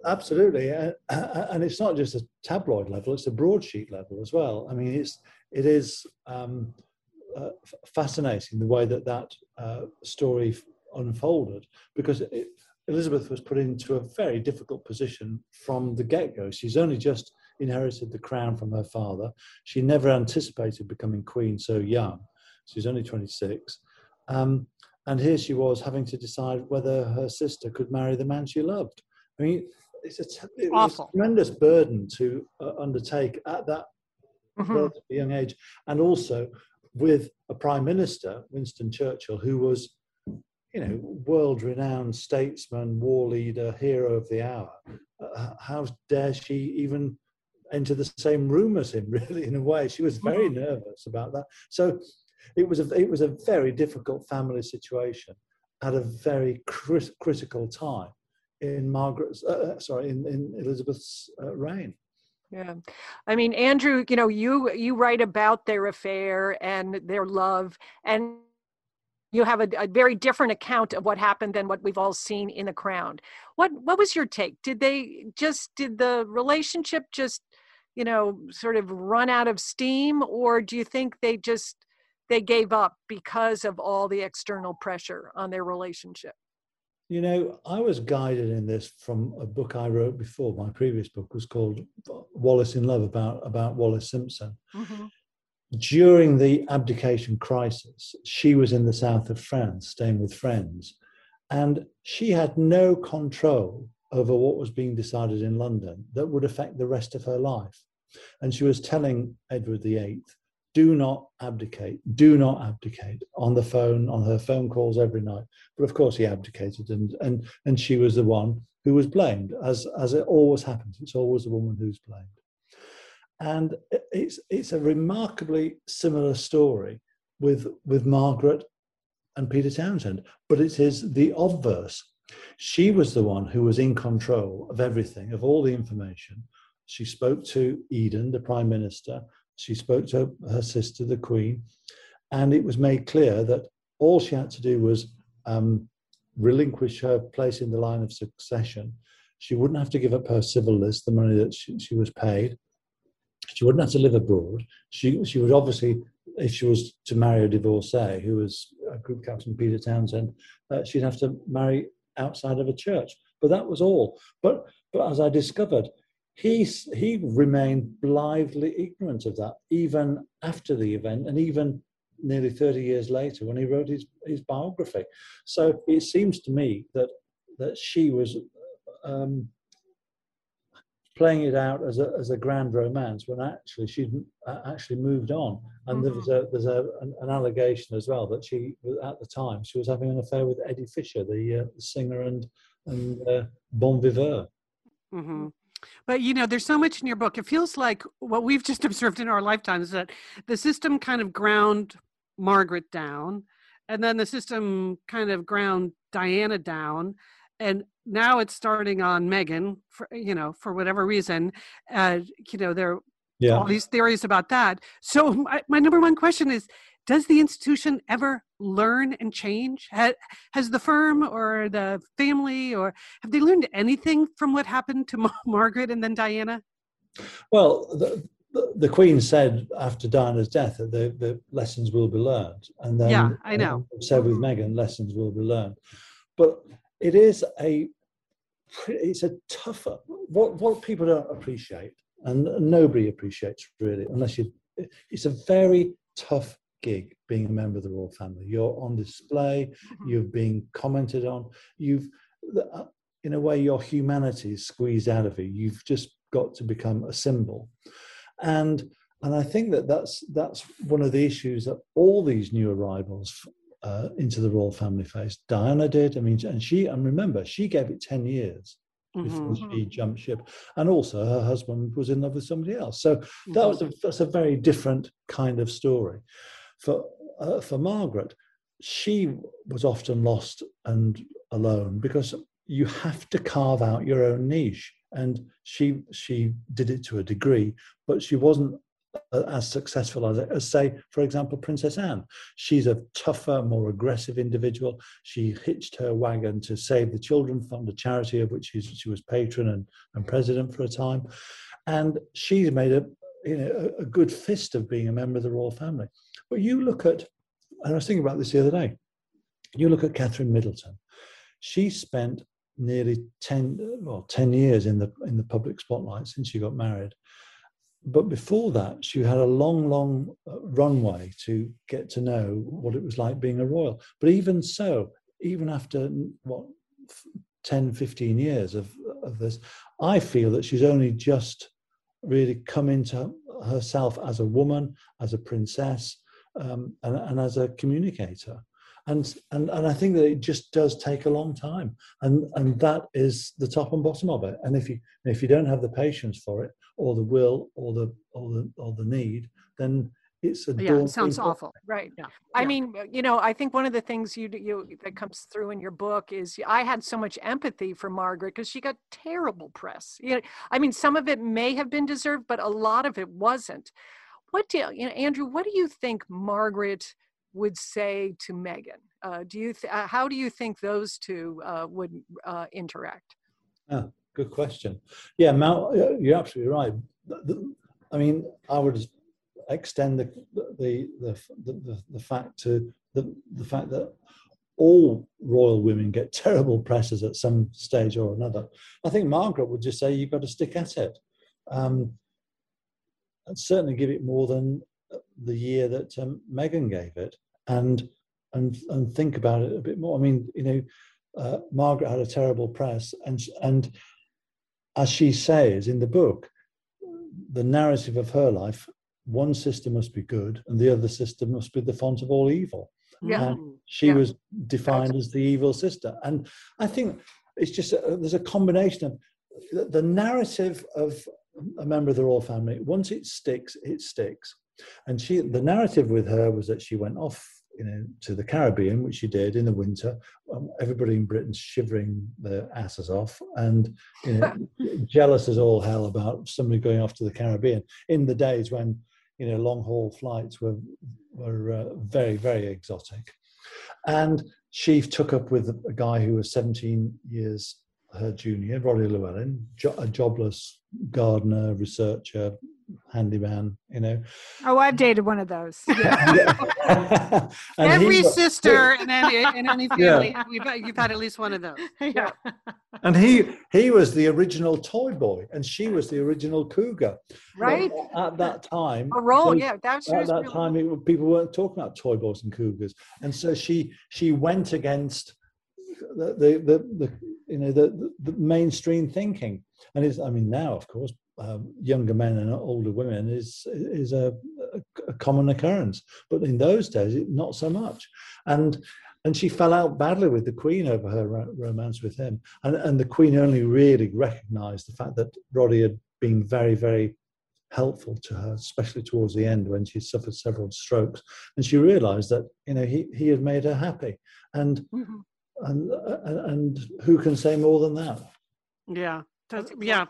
Absolutely, and it's not just a tabloid level; it's a broadsheet level as well. I mean, it's it is um, uh, fascinating the way that that uh, story unfolded because it, Elizabeth was put into a very difficult position from the get-go. She's only just inherited the crown from her father. She never anticipated becoming queen so young. She's only 26. Um, and here she was having to decide whether her sister could marry the man she loved. I mean, it's a, it was a tremendous burden to uh, undertake at that mm-hmm. young age, and also with a prime minister, Winston Churchill, who was, you know, world-renowned statesman, war leader, hero of the hour. Uh, how dare she even enter the same room as him? Really, in a way, she was very mm-hmm. nervous about that. So it was a it was a very difficult family situation at a very crit- critical time in Margaret's uh, uh, sorry in, in Elizabeth's uh, reign.
Yeah. I mean, Andrew, you know, you you write about their affair and their love and you have a, a, very different account of what happened than what we've all seen in the crown what what was your take did they just did the relationship just you know sort of run out of steam or do you think they just they gave up because of all the external pressure on their relationship.
You know i was guided in this from a book i wrote before. My previous book was called Wallis in love about about Wallis simpson. Mm-hmm. During the abdication crisis, she was in the south of France, staying with friends, and she had no control over what was being decided in London that would affect the rest of her life. And she was telling Edward VIII, do not abdicate, do not abdicate on the phone, on her phone calls every night. But of course, he abdicated, and, and, and she was the one who was blamed, as, as it always happens. It's always the woman who's blamed. And it's, it's a remarkably similar story with, with Margaret and Peter Townsend, but it is the obverse. She was the one who was in control of everything, of all the information. She spoke to Eden, the Prime Minister, she spoke to her sister, the Queen, and it was made clear that all she had to do was um, relinquish her place in the line of succession. She wouldn't have to give up her civil list, the money that she, she was paid. She wouldn't have to live abroad. She, she would obviously, if she was to marry a divorcee who was a group captain Peter Townsend, uh, she'd have to marry outside of a church. But that was all. But, but as I discovered, he, he remained blithely ignorant of that, even after the event, and even nearly 30 years later when he wrote his, his biography. So it seems to me that, that she was um, playing it out as a, as a grand romance when actually she'd uh, actually moved on. And mm-hmm. there was a, there's a, an, an, allegation as well that she, at the time, she was having an affair with Eddie Fisher, the, uh, the singer and, and uh, bon viveur.
Mm-hmm. But you know, there's so much in your book. It feels like what we've just observed in our lifetimes is that the system kind of ground Margaret down, and then the system kind of ground Diana down, and now it's starting on Meghan for you know for whatever reason. Uh, you know there yeah. all these theories about that. So my, my number one question is: Does the institution ever learn and change? Has, has the firm or the family or have they learned anything from what happened to Margaret and then Diana?
Well, the, the, the Queen said after Diana's death that the, the lessons will be learned, and then
yeah, I know.
Said with Meghan, lessons will be learned, but it is a it's a tougher what what people don't appreciate and nobody appreciates really unless you it's a very tough gig being a member of the royal family you're on display mm-hmm. you're being commented on you've uh, in a way your humanity is squeezed out of you you've just got to become a symbol and and i think that that's that's one of the issues that all these new arrivals uh, into the royal family face. Diana did. I mean, and she, and remember, she gave it 10 years before mm-hmm. she jumped ship. And also, her husband was in love with somebody else. So mm-hmm. that was a, that's a very different kind of story. For, uh, for Margaret, she was often lost and alone because you have to carve out your own niche and she she did it to a degree but she wasn't as successful as, as, say, for example, Princess Anne. She's a tougher, more aggressive individual. She hitched her wagon to Save the Children Fund, a charity of which she was patron and, and president for a time. And she's made a, you know, a good fist of being a member of the royal family. But you look at, and I was thinking about this the other day, you look at Catherine Middleton. She spent nearly 10, well, 10 years in the, in the public spotlight since she got married but before that, she had a long, long uh, runway to get to know what it was like being a royal. But even so, even after what 10, 15 years of, of this, I feel that she's only just really come into herself as a woman, as a princess, um, and, and as a communicator. And, and and I think that it just does take a long time, and and that is the top and bottom of it. And if you if you don't have the patience for it, or the will or the or the or the need, then it's a
yeah, it sounds awful.
Right. Yeah. I yeah. mean, you know, I think one of the things you you that comes through in your book is I had so much empathy for Margaret because she got terrible press. You know, I mean, some of it may have been deserved, but a lot of it wasn't. What do you know, Andrew? What do you think Margaret would say to Meghan? Uh, do you th- uh, how do you think those two uh, would uh, interact?
Oh, good question. Yeah, Mal, you're absolutely right. I mean, I would extend the the the the, the fact to the the fact that all royal women get terrible presses at some stage or another. I think Margaret would just say you've got to stick at it, um, and certainly give it more than the year that um, Meghan gave it, and and and think about it a bit more. I mean, you know, uh, Margaret had a terrible press, and and as she says in the book, the narrative of her life one sister must be good and the other sister must be the font of all evil.
Yeah.
And she yeah. was defined as the evil sister. And I think it's just a, there's a combination of the, the narrative of a member of the royal family. Once it sticks, it sticks. And she, the narrative with her was that she went off you know, to the Caribbean, which she did in the winter. Um, everybody in Britain's shivering their asses off and you know, jealous as all hell about somebody going off to the Caribbean in the days when you know long haul flights were were uh, very very exotic, and she took up with a guy who was 17 years her junior, Roddy Llewellyn, jo- a jobless gardener, researcher, handyman, you know.
Oh, I've dated one of those.
Every he, sister in any in any family, yeah. you've, you've had at least one of those. Yeah.
And he he was the original toy boy, and she was the original cougar.
Right.
But at that time,
a role, yeah. That's
at that really... time, it, people weren't talking about toy boys and cougars, and so she she went against the the, the, you know the, the mainstream thinking and it's i mean now of course um, younger men and older women is is a, a, common occurrence, but in those days, not so much. And and she fell out badly with the Queen over her ro- romance with him. And and the Queen only really recognised the fact that Roddy had been very very helpful to her, especially towards the end when she suffered several strokes, and she realised that you know he he had made her happy, and mm-hmm. And, and and who can say more than that?
Yeah, yeah.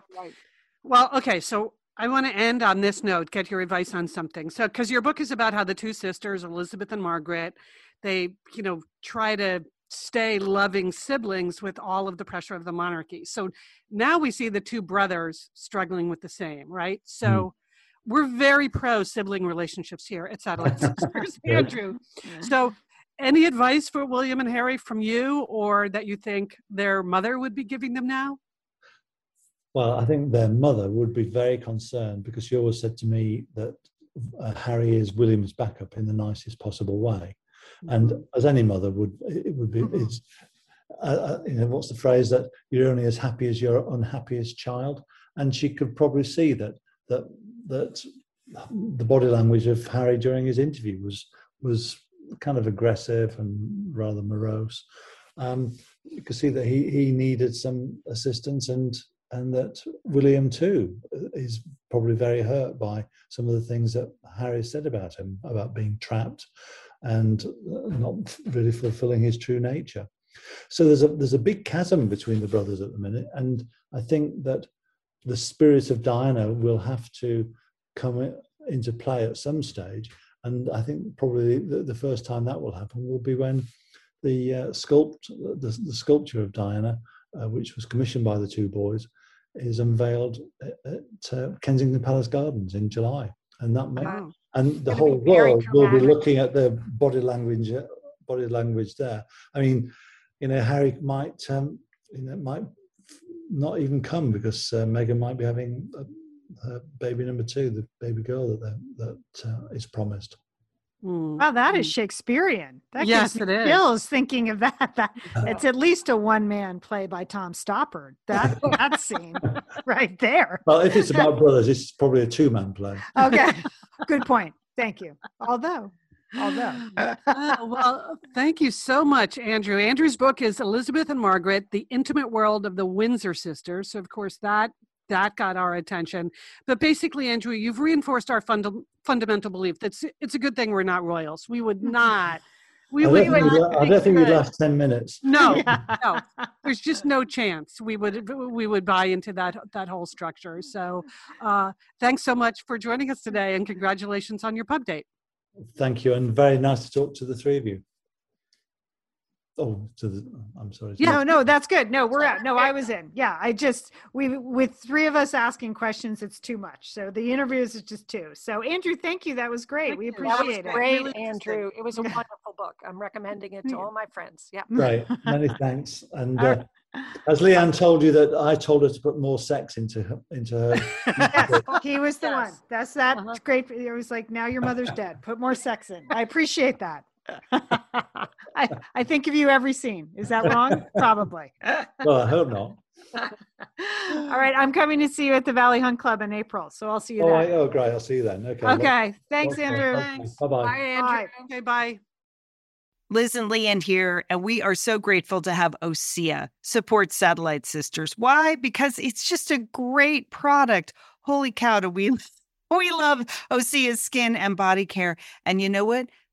Well, okay, so I want to end on this note, get your advice on something. So, because your book is about how the two sisters, Elizabeth and Margaret, they, you know, try to stay loving siblings with all of the pressure of the monarchy. So now we see the two brothers struggling with the same, right? So mm. we're very pro sibling relationships here at Satellite Sisters, Andrew. So, any advice for William and Harry from you, or that you think their mother would be giving them now?
Well, I think their mother would be very concerned because she always said to me that uh, Harry is William's backup in the nicest possible way, and mm-hmm. as any mother would, it would be. Mm-hmm. It's, uh, uh, you know, what's the phrase that you're only as happy as your unhappiest child, and she could probably see that that that the body language of Harry during his interview was was kind of aggressive and rather morose. Um, you could see that he he needed some assistance, and and that William too is probably very hurt by some of the things that Harry said about him, about being trapped and not really fulfilling his true nature. So there's a there's a big chasm between the brothers at the minute, and I think that the spirit of Diana will have to come into play at some stage. And I think probably the, the first time that will happen will be when the uh, sculpt the, the sculpture of Diana, uh, which was commissioned by the two boys, is unveiled at uh, Kensington Palace Gardens in July, and that may, wow. and the whole world will be looking at the body language body language there. I mean, you know, Harry might um, you know might not even come because uh, Meghan might be having a, a baby number two, the baby girl that that uh, is promised.
Mm. Wow, that is mm. Shakespearean. That
yes,
gives
it is.
Chills thinking of that. That it's at least a one-man play by Tom Stoppard. That that scene right there.
Well, if it's about brothers, it's probably a two-man play.
Okay, good point. Thank you. Although, although.
uh, well, thank you so much, Andrew. Andrew's book is Elizabeth and Margaret: The Intimate World of the Windsor Sisters. So, of course, that that got our attention. But basically, Andrew, you've reinforced our funda- fundamental belief that it's a good thing we're not royals. We would not.
We, I don't, think, we'd, I don't think we'd last ten minutes.
No, no, there's just no chance we would we would buy into that that whole structure. So, uh, thanks so much for joining us today, and congratulations on your pub date.
Thank you, and very nice to talk to the three of you. Oh, to the, I'm sorry.
Yeah, no, no, that's good. No, we're out. No, I was in. Yeah, I just we with three of us asking questions, it's too much. So the interviews is just two. So Andrew, thank you. That was great. Thank we appreciate
it. Great, really Andrew. It was a wonderful book. I'm recommending it to all my friends. Yeah.
Great. Many thanks. And uh, as Lian told you that I told her to put more sex into her, into her.
yes, he was the yes. one. That's that uh-huh. great. It was like now your mother's dead. Put more sex in. I appreciate that. I, I think of you every scene. Is that wrong? Probably.
Well, I hope not.
All right, I'm coming to see you at the Valley Hunt Club in April, so I'll see you.
Oh, I, oh great! I'll see you then. Okay.
Okay. Thanks, okay. Andrew. Thanks.
Bye bye.
Bye, Andrew. Bye. Okay. Bye.
Liz and Lian here, and we are so grateful to have OSEA support Satellite Sisters. Why? Because it's just a great product. Holy cow, do we we love OSEA's skin and body care. And you know what?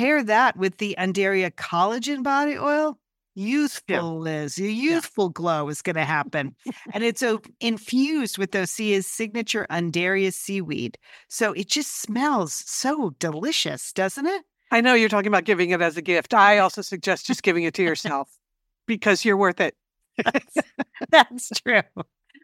pair that with the Undaria collagen body oil. Youthful, yeah. Liz, your youthful yeah. glow is going to happen. and it's uh, infused with OSEA's signature Undaria seaweed. So it just smells so delicious, doesn't it?
I know you're talking about giving it as a gift. I also suggest just giving it to yourself because you're worth it.
That's true.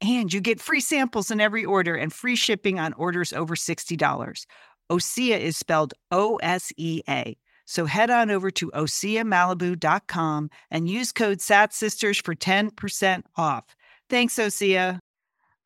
And you get free samples in every order and free shipping on orders over $60. OSEA is spelled O S E A. So head on over to OSEAMalibu.com and use code SATSisters for 10% off. Thanks, OSEA.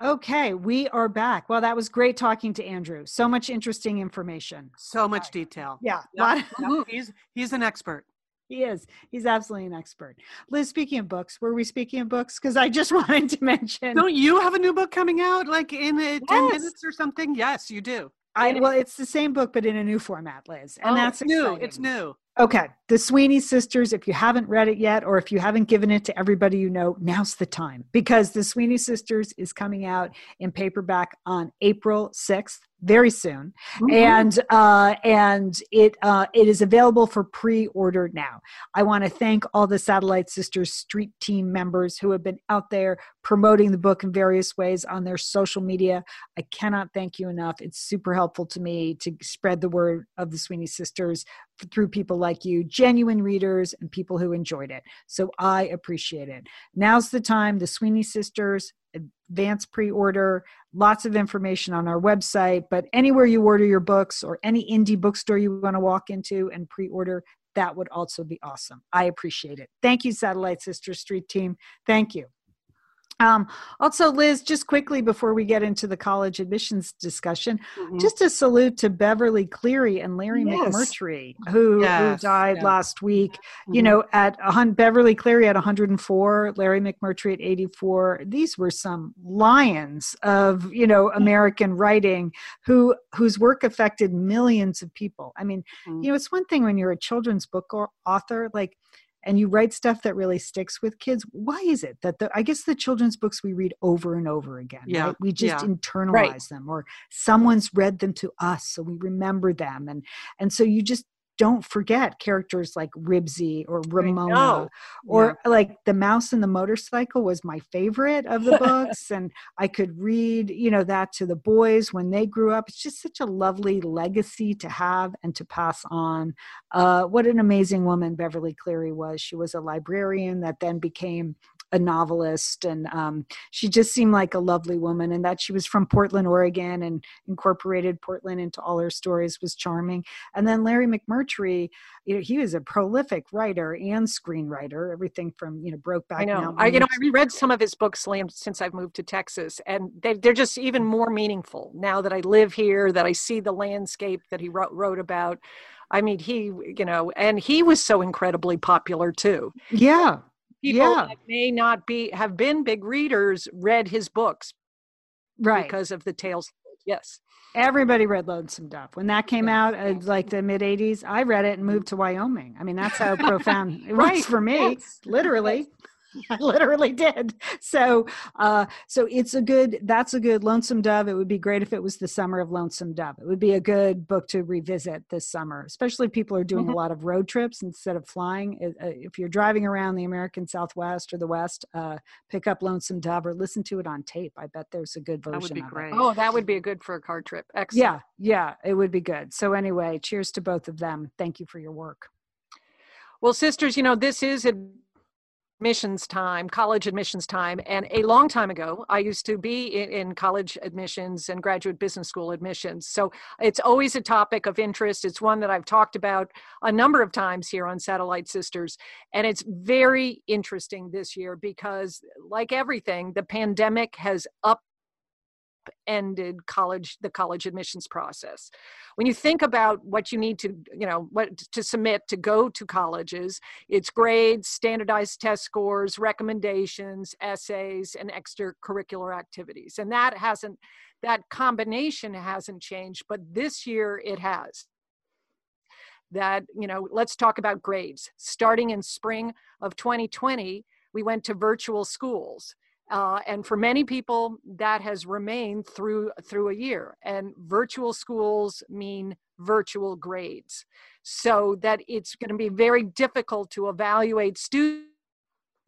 Okay, we are back. Well, that was great talking to Andrew. So much interesting information.
So much detail.
Yeah.
Yep. Yep. he's he's an expert
he is. He's absolutely an expert. Liz, speaking of books, were we speaking of books? Because I just wanted to mention.
Don't you have a new book coming out like in yes. 10 minutes or something? Yes, you do.
I well, it's the same book, but in a new format, Liz. And
oh,
that's
it's new. It's new.
Okay. The Sweeney Sisters, if you haven't read it yet, or if you haven't given it to everybody you know, now's the time because The Sweeney Sisters is coming out in paperback on April 6th very soon, mm-hmm. and uh, and it uh, it is available for pre-order now. I want to thank all the Satellite Sisters Street Team members who have been out there promoting the book in various ways on their social media. I cannot thank you enough. It's super helpful to me to spread the word of the Sweeney Sisters through people like you, genuine readers and people who enjoyed it. So I appreciate it. Now's the time. The Sweeney Sisters advance pre-order lots of information on our website but anywhere you order your books or any indie bookstore you want to walk into and pre-order that would also be awesome. I appreciate it. Thank you satellite sister street team. Thank you Um, also, Liz, just quickly before we get into the college admissions discussion, mm-hmm. just a salute to Beverly Cleary and Larry yes. McMurtry, who, yes. who died last week. Mm-hmm. You know, at Beverly Cleary at 104, Larry McMurtry at 84. These were some lions of you know American writing who whose work affected millions of people. I mean, mm-hmm. you know, it's one thing when you're a children's book author, like and you write stuff that really sticks with kids why is it that the i guess the children's books we read over and over again yeah. right we just yeah. internalize right. them or someone's read them to us so we remember them and and so you just don't forget characters like Ribsy or Ramona or yeah. like The Mouse and the Motorcycle was my favorite of the books and I could read, you know, that to the boys when they grew up. It's just such a lovely legacy to have and to pass on. Uh, what an amazing woman Beverly Cleary was. She was a librarian that then became a novelist and um, she just seemed like a lovely woman and that she was from portland oregon and incorporated portland into all her stories was charming. And then larry mcmurtry you know he was a prolific writer and screenwriter everything from you know brokeback
i know. I you know i reread some of his books since i've moved to texas and they, they're just even more meaningful now that i live here that i see the landscape that he wrote, wrote about. I mean, he, you know, and he was so incredibly popular too.
Yeah
people yeah. that may not be have been big readers read his books
right
because of the tales yes
everybody read lonesome dove when that came out like the mid 80s i read it and moved to wyoming i mean that's how profound it right. was for me yes. literally I literally did. So, uh, so it's a good. That's a good Lonesome Dove. It would be great if it was the summer of Lonesome Dove. It would be a good book to revisit this summer, especially if people are doing mm-hmm. a lot of road trips instead of flying. Uh, if you're driving around the American Southwest or the West, uh, pick up Lonesome Dove or listen to it on tape. I bet there's a good version.
That would be
great.
It. Oh, that would be good for a car trip. Excellent.
Yeah, yeah, it would be good. So anyway, cheers to both of them. Thank you for your work.
Well, sisters, you know this is a admissions time, college admissions time. And a long time ago, I used to be in, college admissions and graduate business school admissions. So it's always a topic of interest. It's one that I've talked about a number of times here on Satellite Sisters. And it's very interesting this year because, like everything, the pandemic has up ended college the college admissions process. When you think about what you need to you know what to submit to go to colleges it's grades standardized test scores recommendations essays and extracurricular activities. And that hasn't that combination hasn't changed but this year it has. That you know let's talk about grades. Starting in spring of 2020 we went to virtual schools uh, and for many people, that has remained through through a year. And virtual schools mean virtual grades, so that it's going to be very difficult to evaluate students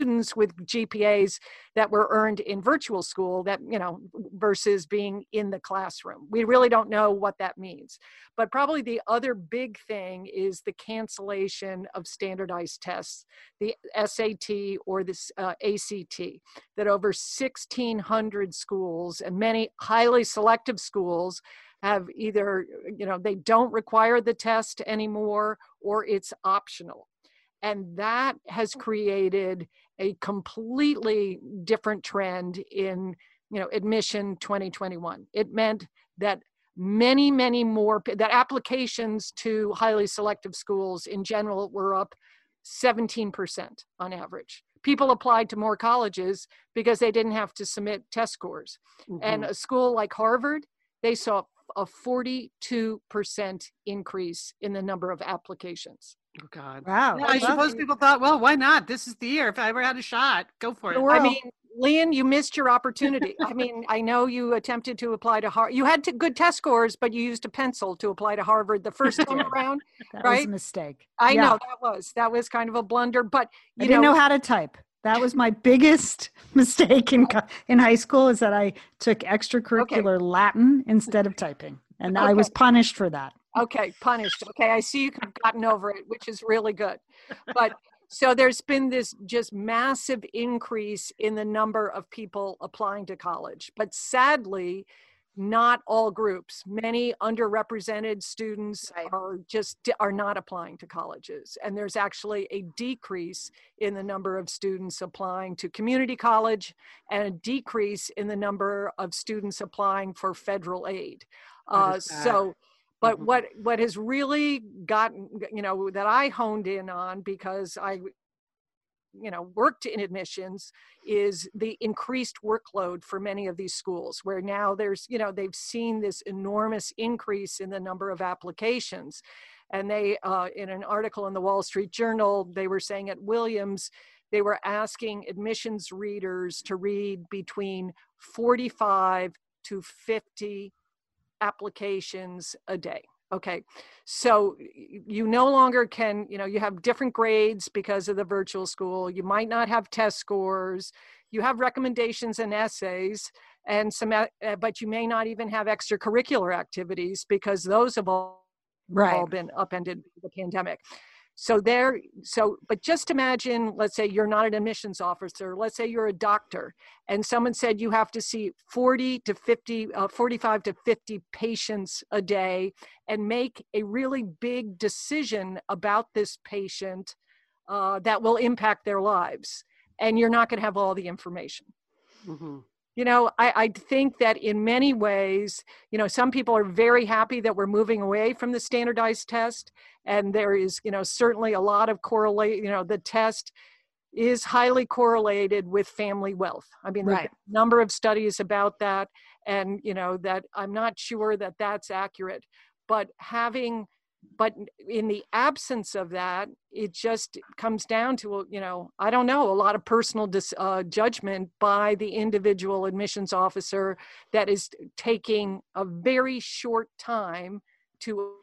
students with GPAs that were earned in virtual school that, you know, versus being in the classroom. We really don't know what that means. But probably the other big thing is the cancellation of standardized tests, the SAT or the uh, ACT, that over 1,600 schools and many highly selective schools have either, you know, they don't require the test anymore or it's optional and that has created a completely different trend in you know admission 2021 it meant that many many more that applications to highly selective schools in general were up 17% on average. People applied to more colleges because they didn't have to submit test scores. Mm-hmm. and a school like harvard they saw a 42% increase in the number of applications
Oh God!
Wow.
Yeah, I suppose people thought, well, why not? This is the year. If I ever had a shot, go for it.
I mean, Lian, you missed your opportunity. I mean, I know you attempted to apply to Harvard. You had to, good test scores, but you used a pencil to apply to Harvard the first time around.
that
right?
was a mistake.
I yeah. know that was that was kind of a blunder, but
I didn't
know,
know how to type. That was my biggest mistake in oh. in high school. Is that I took extracurricular okay. Latin instead of typing, and okay. I was punished for that.
Okay, punished. Okay, I see you've gotten over it, which is really good. But so there's been this just massive increase in the number of people applying to college. But sadly, not all groups many underrepresented students right. are just are not applying to colleges and there's actually a decrease in the number of students applying to community college and a decrease in the number of students applying for federal aid uh, so but mm-hmm. what what has really gotten you know that i honed in on because i you know worked in admissions is the increased workload for many of these schools where now there's you know they've seen this enormous increase in the number of applications and they uh, in an article in the wall street journal they were saying at williams they were asking admissions readers to read between 45 to 50 applications a day Okay, so you no longer can, you know, you have different grades because of the virtual school. You might not have test scores. You have recommendations and essays, and some, uh, but you may not even have extracurricular activities because those have all, right. all been upended by the pandemic so there so but just imagine let's say you're not an admissions officer let's say you're a doctor and someone said you have to see 40 to 50 uh, 45 to 50 patients a day and make a really big decision about this patient uh, that will impact their lives. And you're not going to have all the information. Mm-hmm you know I, I think that in many ways you know some people are very happy that we're moving away from the standardized test and there is you know certainly a lot of correlate you know the test is highly correlated with family wealth i mean right. a number of studies about that and you know that i'm not sure that that's accurate but having but in the absence of that it just comes down to you know i don't know a lot of personal dis, uh, judgment by the individual admissions officer that is taking a very short time to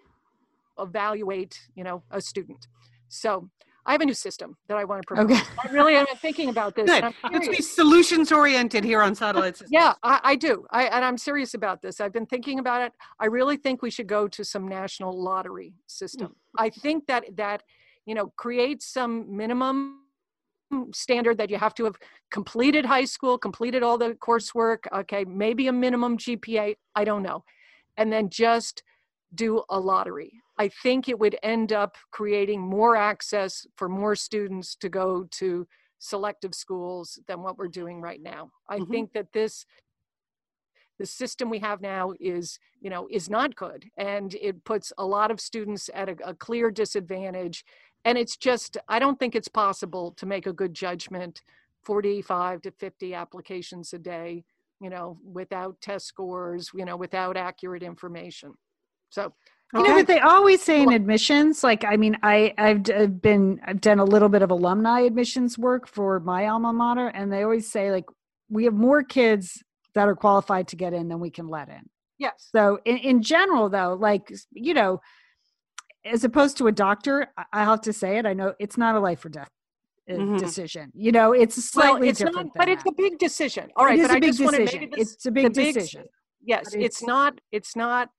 evaluate you know a student. So I have a new system that I want to propose. Okay. I really am thinking about this.
Good. Let's be solutions oriented here on Satellite Sisters.
yeah, I, I, do. I, and I'm serious about this. I've been thinking about it. I really think we should go to some national lottery system. Mm. I think that that you know create some minimum standard that you have to have completed high school, completed all the coursework. Okay, maybe a minimum GPA. I don't know, and then just do a lottery. I think it would end up creating more access for more students to go to selective schools than what we're doing right now. I mm-hmm. think that this the system we have now is you know is not good and it puts a lot of students at a, a clear disadvantage and it's just i don't think it's possible to make a good judgment 45 to 50 applications a day you know without test scores you know without accurate information so
you know what they always say in admissions? Like i mean i I've, been i've done a little bit of alumni admissions work for my alma mater and they always say like we have more kids that are qualified to get in than we can let in.
Yes.
So in, in general though like you know as opposed to a doctor i have to say it i know it's not a life or death uh, mm-hmm. decision. You know it's slightly well, it's different
not, but
that.
it's a big decision. All right
it is
but
a big decision. it's a big decision.
Yes it's, it's not it's not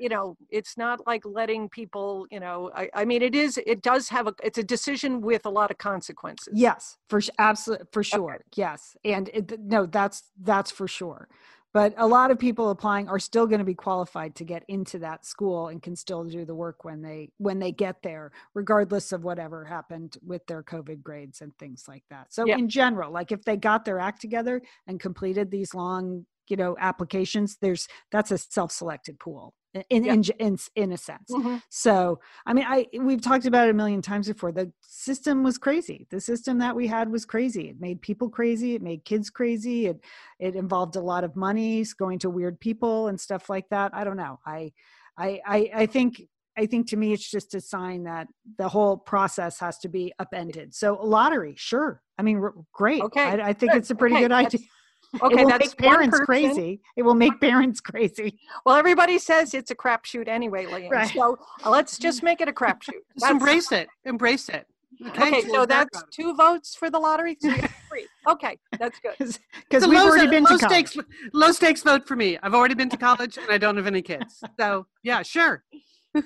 you know it's not like letting people you know I, I mean it is it does have a it's a decision with a lot of consequences
yes for absolutely for sure okay. yes and it, no that's that's for sure but a lot of people applying are still going to be qualified to get into that school and can still do the work when they when they get there regardless of whatever happened with their covid grades and things like that so in general like if they got their act together and completed these long you know applications there's that's a self-selected pool in yeah. in, in, in a sense mm-hmm. so i mean i we've talked about it a million times before the system was crazy the system that we had was crazy it made people crazy it made kids crazy it it involved a lot of money going to weird people and stuff like that i don't know i i i, I think I think to me it's just a sign that the whole process has to be upended. So lottery, sure. I mean, great. Okay, I, I think good. it's a pretty okay. good idea. Okay, that's parents crazy. It will make parents crazy.
Well, everybody says it's a crapshoot anyway, Lian. Right. So uh, let's just make it a crapshoot.
Just embrace it. Embrace it.
Okay, okay so that's two votes for the lottery. Three. Okay, that's good.
Because we've already been
low
to college.
stakes. Low stakes vote for me. I've already been to college and I don't have any kids. So yeah, sure.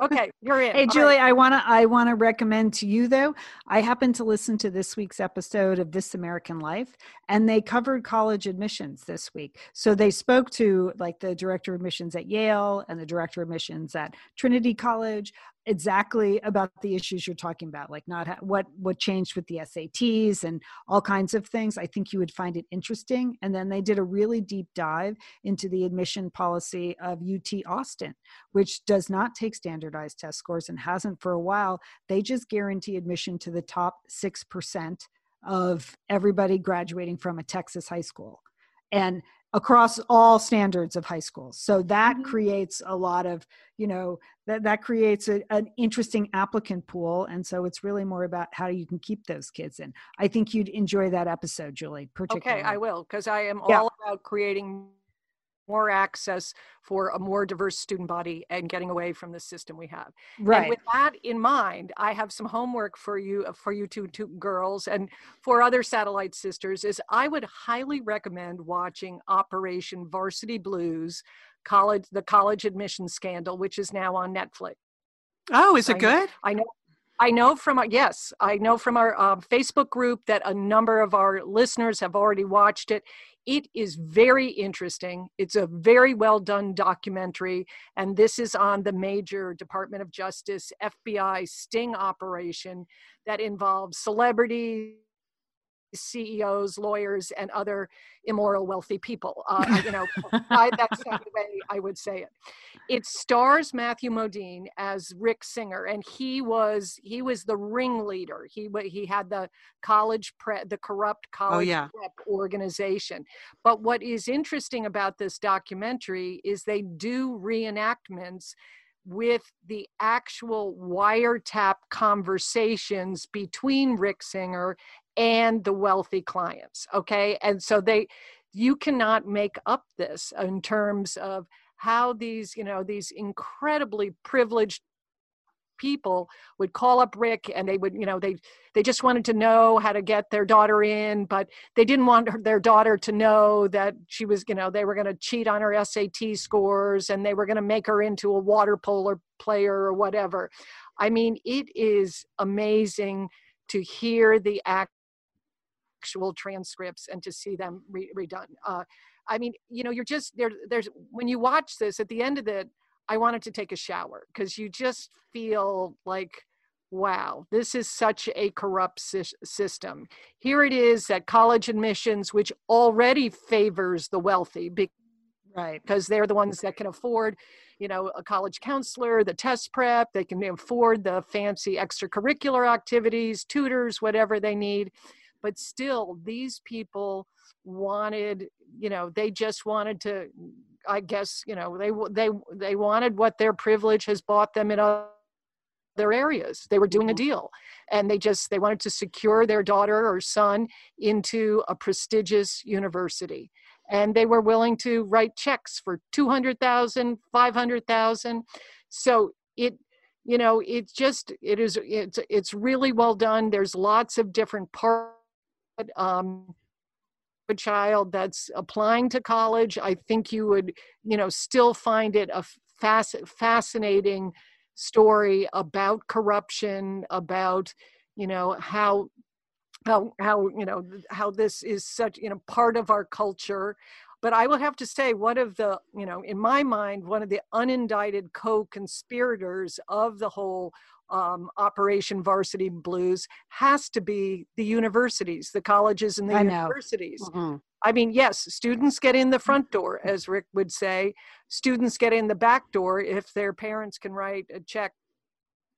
Okay, you're in.
Hey, Julie, right. I want to I want to recommend to you though. I happened to listen to this week's episode of This American Life, and they covered college admissions this week. So they spoke to like the director of admissions at Yale and the director of admissions at Trinity College exactly about the issues you're talking about like not ha- what what changed with the SATs and all kinds of things. I think you would find it interesting. And then they did a really deep dive into the admission policy of UT Austin which does not take standardized test scores and hasn't for a while. They just guarantee admission to the top 6% of everybody graduating from a Texas high school. And across all standards of high schools so that mm-hmm. creates a lot of you know that that creates a, an interesting applicant pool and so it's really more about how you can keep those kids in i think you'd enjoy that episode julie particularly
okay i will because i am yeah. all about creating more access for a more diverse student body and getting away from the system we have. Right. And with that in mind, I have some homework for you for you two, two girls and for other satellite sisters is I would highly recommend watching Operation Varsity Blues, college the college admission scandal, which is now on Netflix.
Oh, is it I good?
Know, I know I know from our, yes, I know from our uh, Facebook group that a number of our listeners have already watched it. It is very interesting. It's a very well done documentary, and this is on the major Department of Justice FBI sting operation that involves celebrities CEOs, lawyers, and other immoral, wealthy people. Uh, you know, I, that's the way I would say it. It stars Matthew Modine as Rick Singer, and he was he was the ringleader. He he had the college prep, the corrupt oh, college oh, yeah. prep organization. But what is interesting about this documentary is they do reenactments with the actual wiretap conversations between Rick Singer and the wealthy clients. Okay. And so they, you cannot make up this in terms of how these, you know, these incredibly privileged people would call up Rick and they would, you know, they they just wanted to know how to get their daughter in, but they didn't want her, their daughter to know that she was, you know, they were going to cheat on her SAT scores and they were going to make her into a water polo player or whatever. I mean, it is amazing to hear the act actual transcripts and to see them re- redone. Uh, I mean, you know, you're just there. There's when you watch this at the end of it, I wanted to take a shower because you just feel like, wow, this is such a corrupt si- system. Here it is at college admissions, which already favors the wealthy. Be- right because they're the ones that can afford you know a college counselor the test prep they can afford the fancy extracurricular activities tutors whatever they need but still these people wanted you know they just wanted to i guess you know they they they wanted what their privilege has bought them in other areas. They were doing a mm-hmm. deal and they just they wanted to secure their daughter or son into a prestigious university. And they were willing to write checks for 200,000 500,000 so it you know it's just it is it's it's really well done. There's lots of different parts um, a child that's applying to college, I think you would, you know, still find it a fasc- fascinating story about corruption, about, you know, how how how you know how this is such you know part of our culture. But i will have to say one of the you know in my mind one of the unindicted co-conspirators of the whole um, Operation Varsity Blues has to be the universities, the colleges and the I universities. Mm-hmm. I mean, yes, students get in the front door, as Rick would say. Students get in the back door if their parents can write a check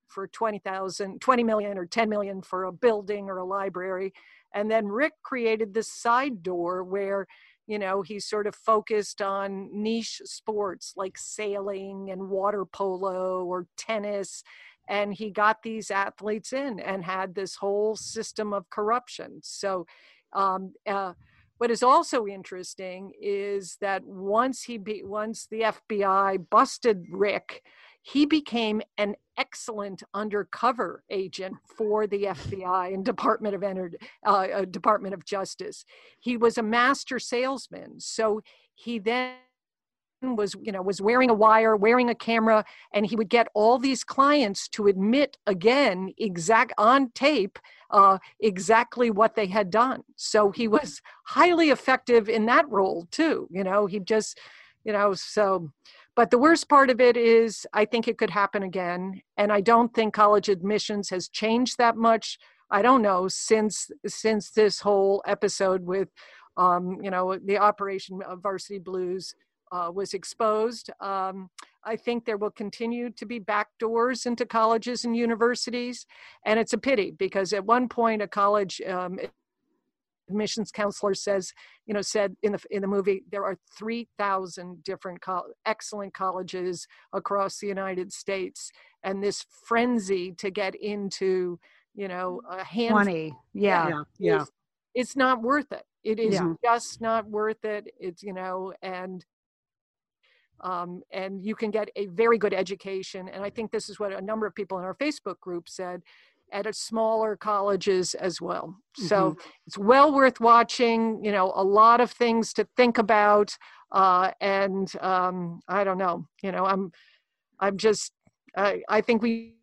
for 20,000, 20 million or 10 million for a building or a library. And then Rick created this side door where you know he sort of focused on niche sports like sailing and water polo or tennis and he got these athletes in and had this whole system of corruption so um, uh, what is also interesting is that once he be, once the FBI busted Rick, he became an excellent undercover agent for the FBI and Department of Energy, uh, uh, Department of Justice. He was a master salesman, so he then was you know was wearing a wire wearing a camera and he would get all these clients to admit again exact on tape uh, exactly what they had done. So he was highly effective in that role too you know he just you know so but the worst part of it is i think it could happen again and i don't think college admissions has changed that much. I don't know since since this whole episode with um, you know the operation of varsity blues uh, was exposed. Um, I think there will continue to be backdoors into colleges and universities, and it's a pity because at one point a college um, admissions counselor says, you know, said in the in the movie there are three thousand different co- excellent colleges across the United States, and this frenzy to get into, you know, a hand
twenty, yeah,
yeah, yeah. it's not worth it. It is yeah. just not worth it. It's you know, and um, and you can get a very good education. And I think this is what a number of people in our Facebook group said at smaller colleges as well. So mm-hmm. it's well worth watching. You know, a lot of things to think about. Uh, and um, I don't know. You know, I'm, I'm just. I, I think we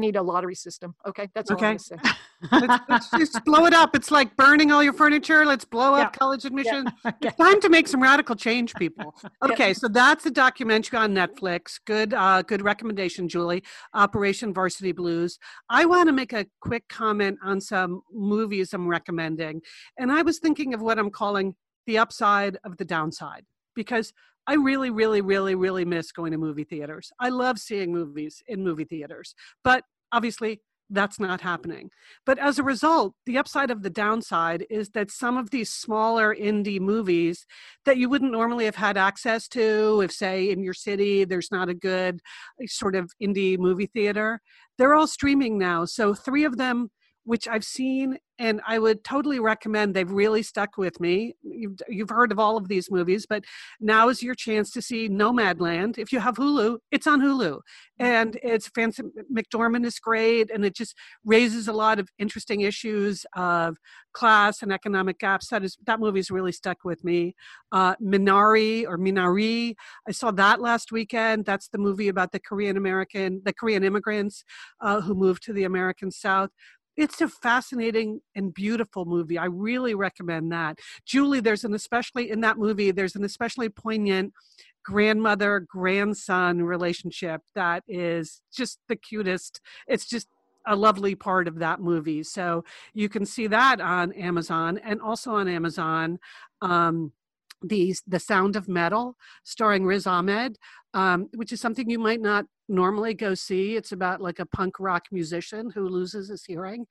need a lottery system. Okay, that's all okay. I'm say.
let's, let's, just blow it up. It's like burning all your furniture. Let's blow up yeah. college admission. Yeah. It's time to make some radical change, people. Okay, yeah. so that's a documentary on Netflix. Good, uh, good recommendation, Julie. Operation Varsity Blues. I want to make a quick comment on some movies I'm recommending, and I was thinking of what I'm calling the upside of the downside because I really, really, really, really miss going to movie theaters. I love seeing movies in movie theaters, but obviously that's not happening. But as a result, the upside of the downside is that some of these smaller indie movies that you wouldn't normally have had access to, if, say, in your city there's not a good eh, sort of indie movie theater, they're all streaming now. So, three of them which I've seen and I would totally recommend. They've really stuck with me. You've, you've heard of all of these movies, but now is your chance to see Nomadland. If you have Hulu, it's on Hulu, and mm-hmm. it's Frances McDormand is great, and it just raises a lot of interesting issues of class and economic gaps. That is that movie's really stuck with me. Uh, Minari or Minari, I saw that last weekend. That's the movie about the Korean American, the Korean immigrants uh, who moved to the American South it's a fascinating and beautiful movie. I really recommend that. Julie, there's an especially in that movie, there's an especially poignant grandmother grandson relationship that is just the cutest. It's just a lovely part of that movie. So you can see that on Amazon and also on Amazon. Um, the the sound of metal starring riz ahmed um, which is something you might not normally go see. It's about like a punk rock musician who loses his hearing.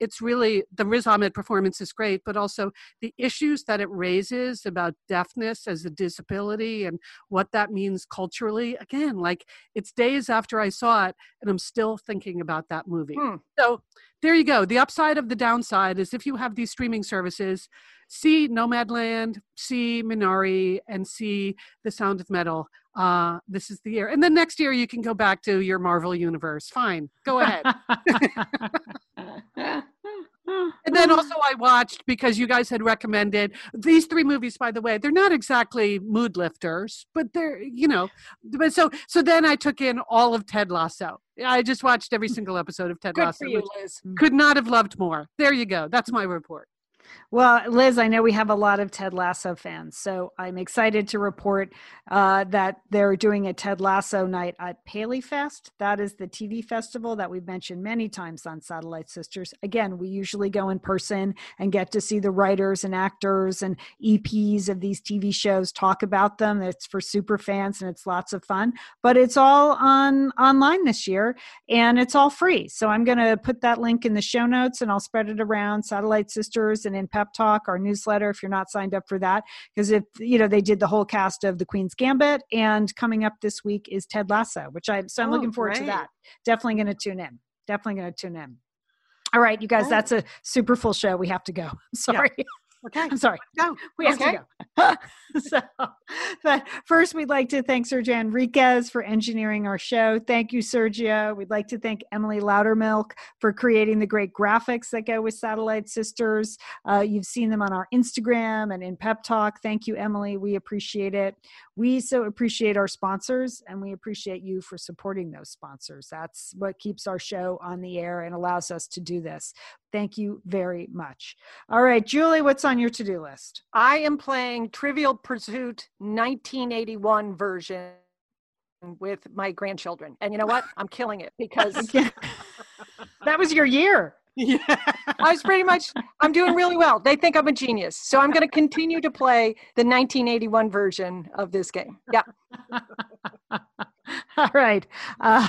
It's really the Riz Ahmed performance is great, but also the issues that it raises about deafness as a disability and what that means culturally. Again, like it's days after I saw it, and I'm still thinking about that movie. Hmm. So there you go. The upside of the downside is if you have these streaming services, see Nomadland, see Minari, and see The Sound of Metal uh, this is the year. And then next year you can go back to your Marvel universe. Fine, go ahead. and then also I watched because you guys had recommended these three movies. By the way, they're not exactly mood lifters, but they're you know. But so so then I took in all of Ted Lasso. I just watched every single episode of Ted
Good
Lasso.
For you, Liz.
Could not have loved more. There you go. That's my report.
Well, Liz, I know we have a lot of Ted Lasso fans, so I'm excited to report uh, that they're doing a Ted Lasso night at Paley Fest. That is the TV festival that we've mentioned many times on Satellite Sisters. Again, we usually go in person and get to see the writers and actors and EPs of these TV shows talk about them. It's for super fans and it's lots of fun, but it's all on online this year and it's all free. So I'm going to put that link in the show notes and I'll spread it around Satellite Sisters and in Pep Talk, our newsletter, if you're not signed up for that. Because if, you know, they did the whole cast of The Queen's Gambit, and coming up this week is Ted Lasso, which I, so I'm oh, looking forward great. to that. Definitely going to tune in. Definitely going to tune in. All right, you guys, oh. that's a super full show. We have to go. Sorry.
Yeah.
Okay. I'm sorry. No, we have okay. to go. so, but first, we'd like to thank Sergio Enriquez for engineering our show. Thank you, Sergio. We'd like to thank Emily Loudermilk for creating the great graphics that go with Satellite Sisters. Uh, you've seen them on our Instagram and in Pep Talk. Thank you, Emily. We appreciate it. We so appreciate our sponsors, and we appreciate you for supporting those sponsors. That's what keeps our show on the air and allows us to do this. Thank you very much. All right, Julie, what's on your to do list?
I am playing Trivial Pursuit 1981 version with my grandchildren. And you know what? I'm killing it because
that was your year.
Yeah. I was pretty much, I'm doing really well. They think I'm a genius. So I'm going to continue to play the 1981 version of this game. Yeah.
All right. Uh,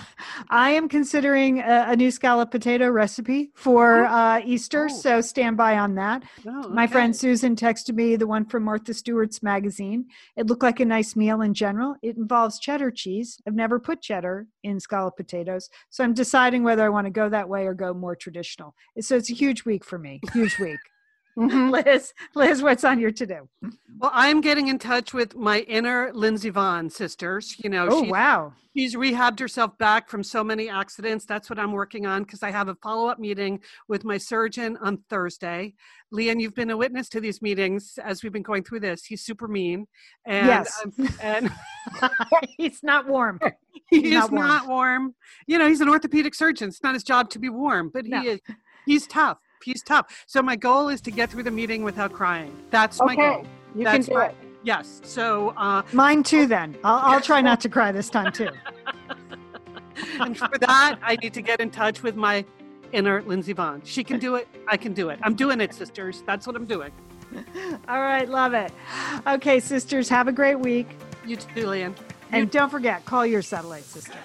I am considering a, a, new scallop potato recipe for uh, Easter, oh. so stand by on that. Oh, okay. My friend Susan texted me the one from Martha Stewart's magazine. It looked like a nice meal in general. It involves cheddar cheese. I've never put cheddar in scallop potatoes, so I'm deciding whether I want to go that way or go more traditional. So it's a huge week for me. Huge week. Mm-hmm. Liz, Liz, what's on your to do?
Well, I'm getting in touch with my inner Lindsey Vonn sisters. You know,
oh she's, wow,
she's rehabbed herself back from so many accidents. That's what I'm working on because I have a follow up meeting with my surgeon on Thursday. Lian, you've been a witness to these meetings as we've been going through this. He's super mean,
and yes, um,
and
he's not warm.
He's, he's not, warm. not warm. You know, he's an orthopedic surgeon. It's not his job to be warm, but he no. is. He's tough he's tough. So my goal is to get through the meeting without crying. That's
okay.
my goal.
You
That's
can do
my,
it.
Yes. So uh,
mine too. Then I'll, I'll try not to cry this time too.
and for that, I need to get in touch with my inner Lindsey Vonn. She can do it. I can do it. I'm doing it, sisters. That's what I'm doing.
All right, love it. Okay, sisters, have a great week.
You too, Lian.
And don't forget, call your satellite sister.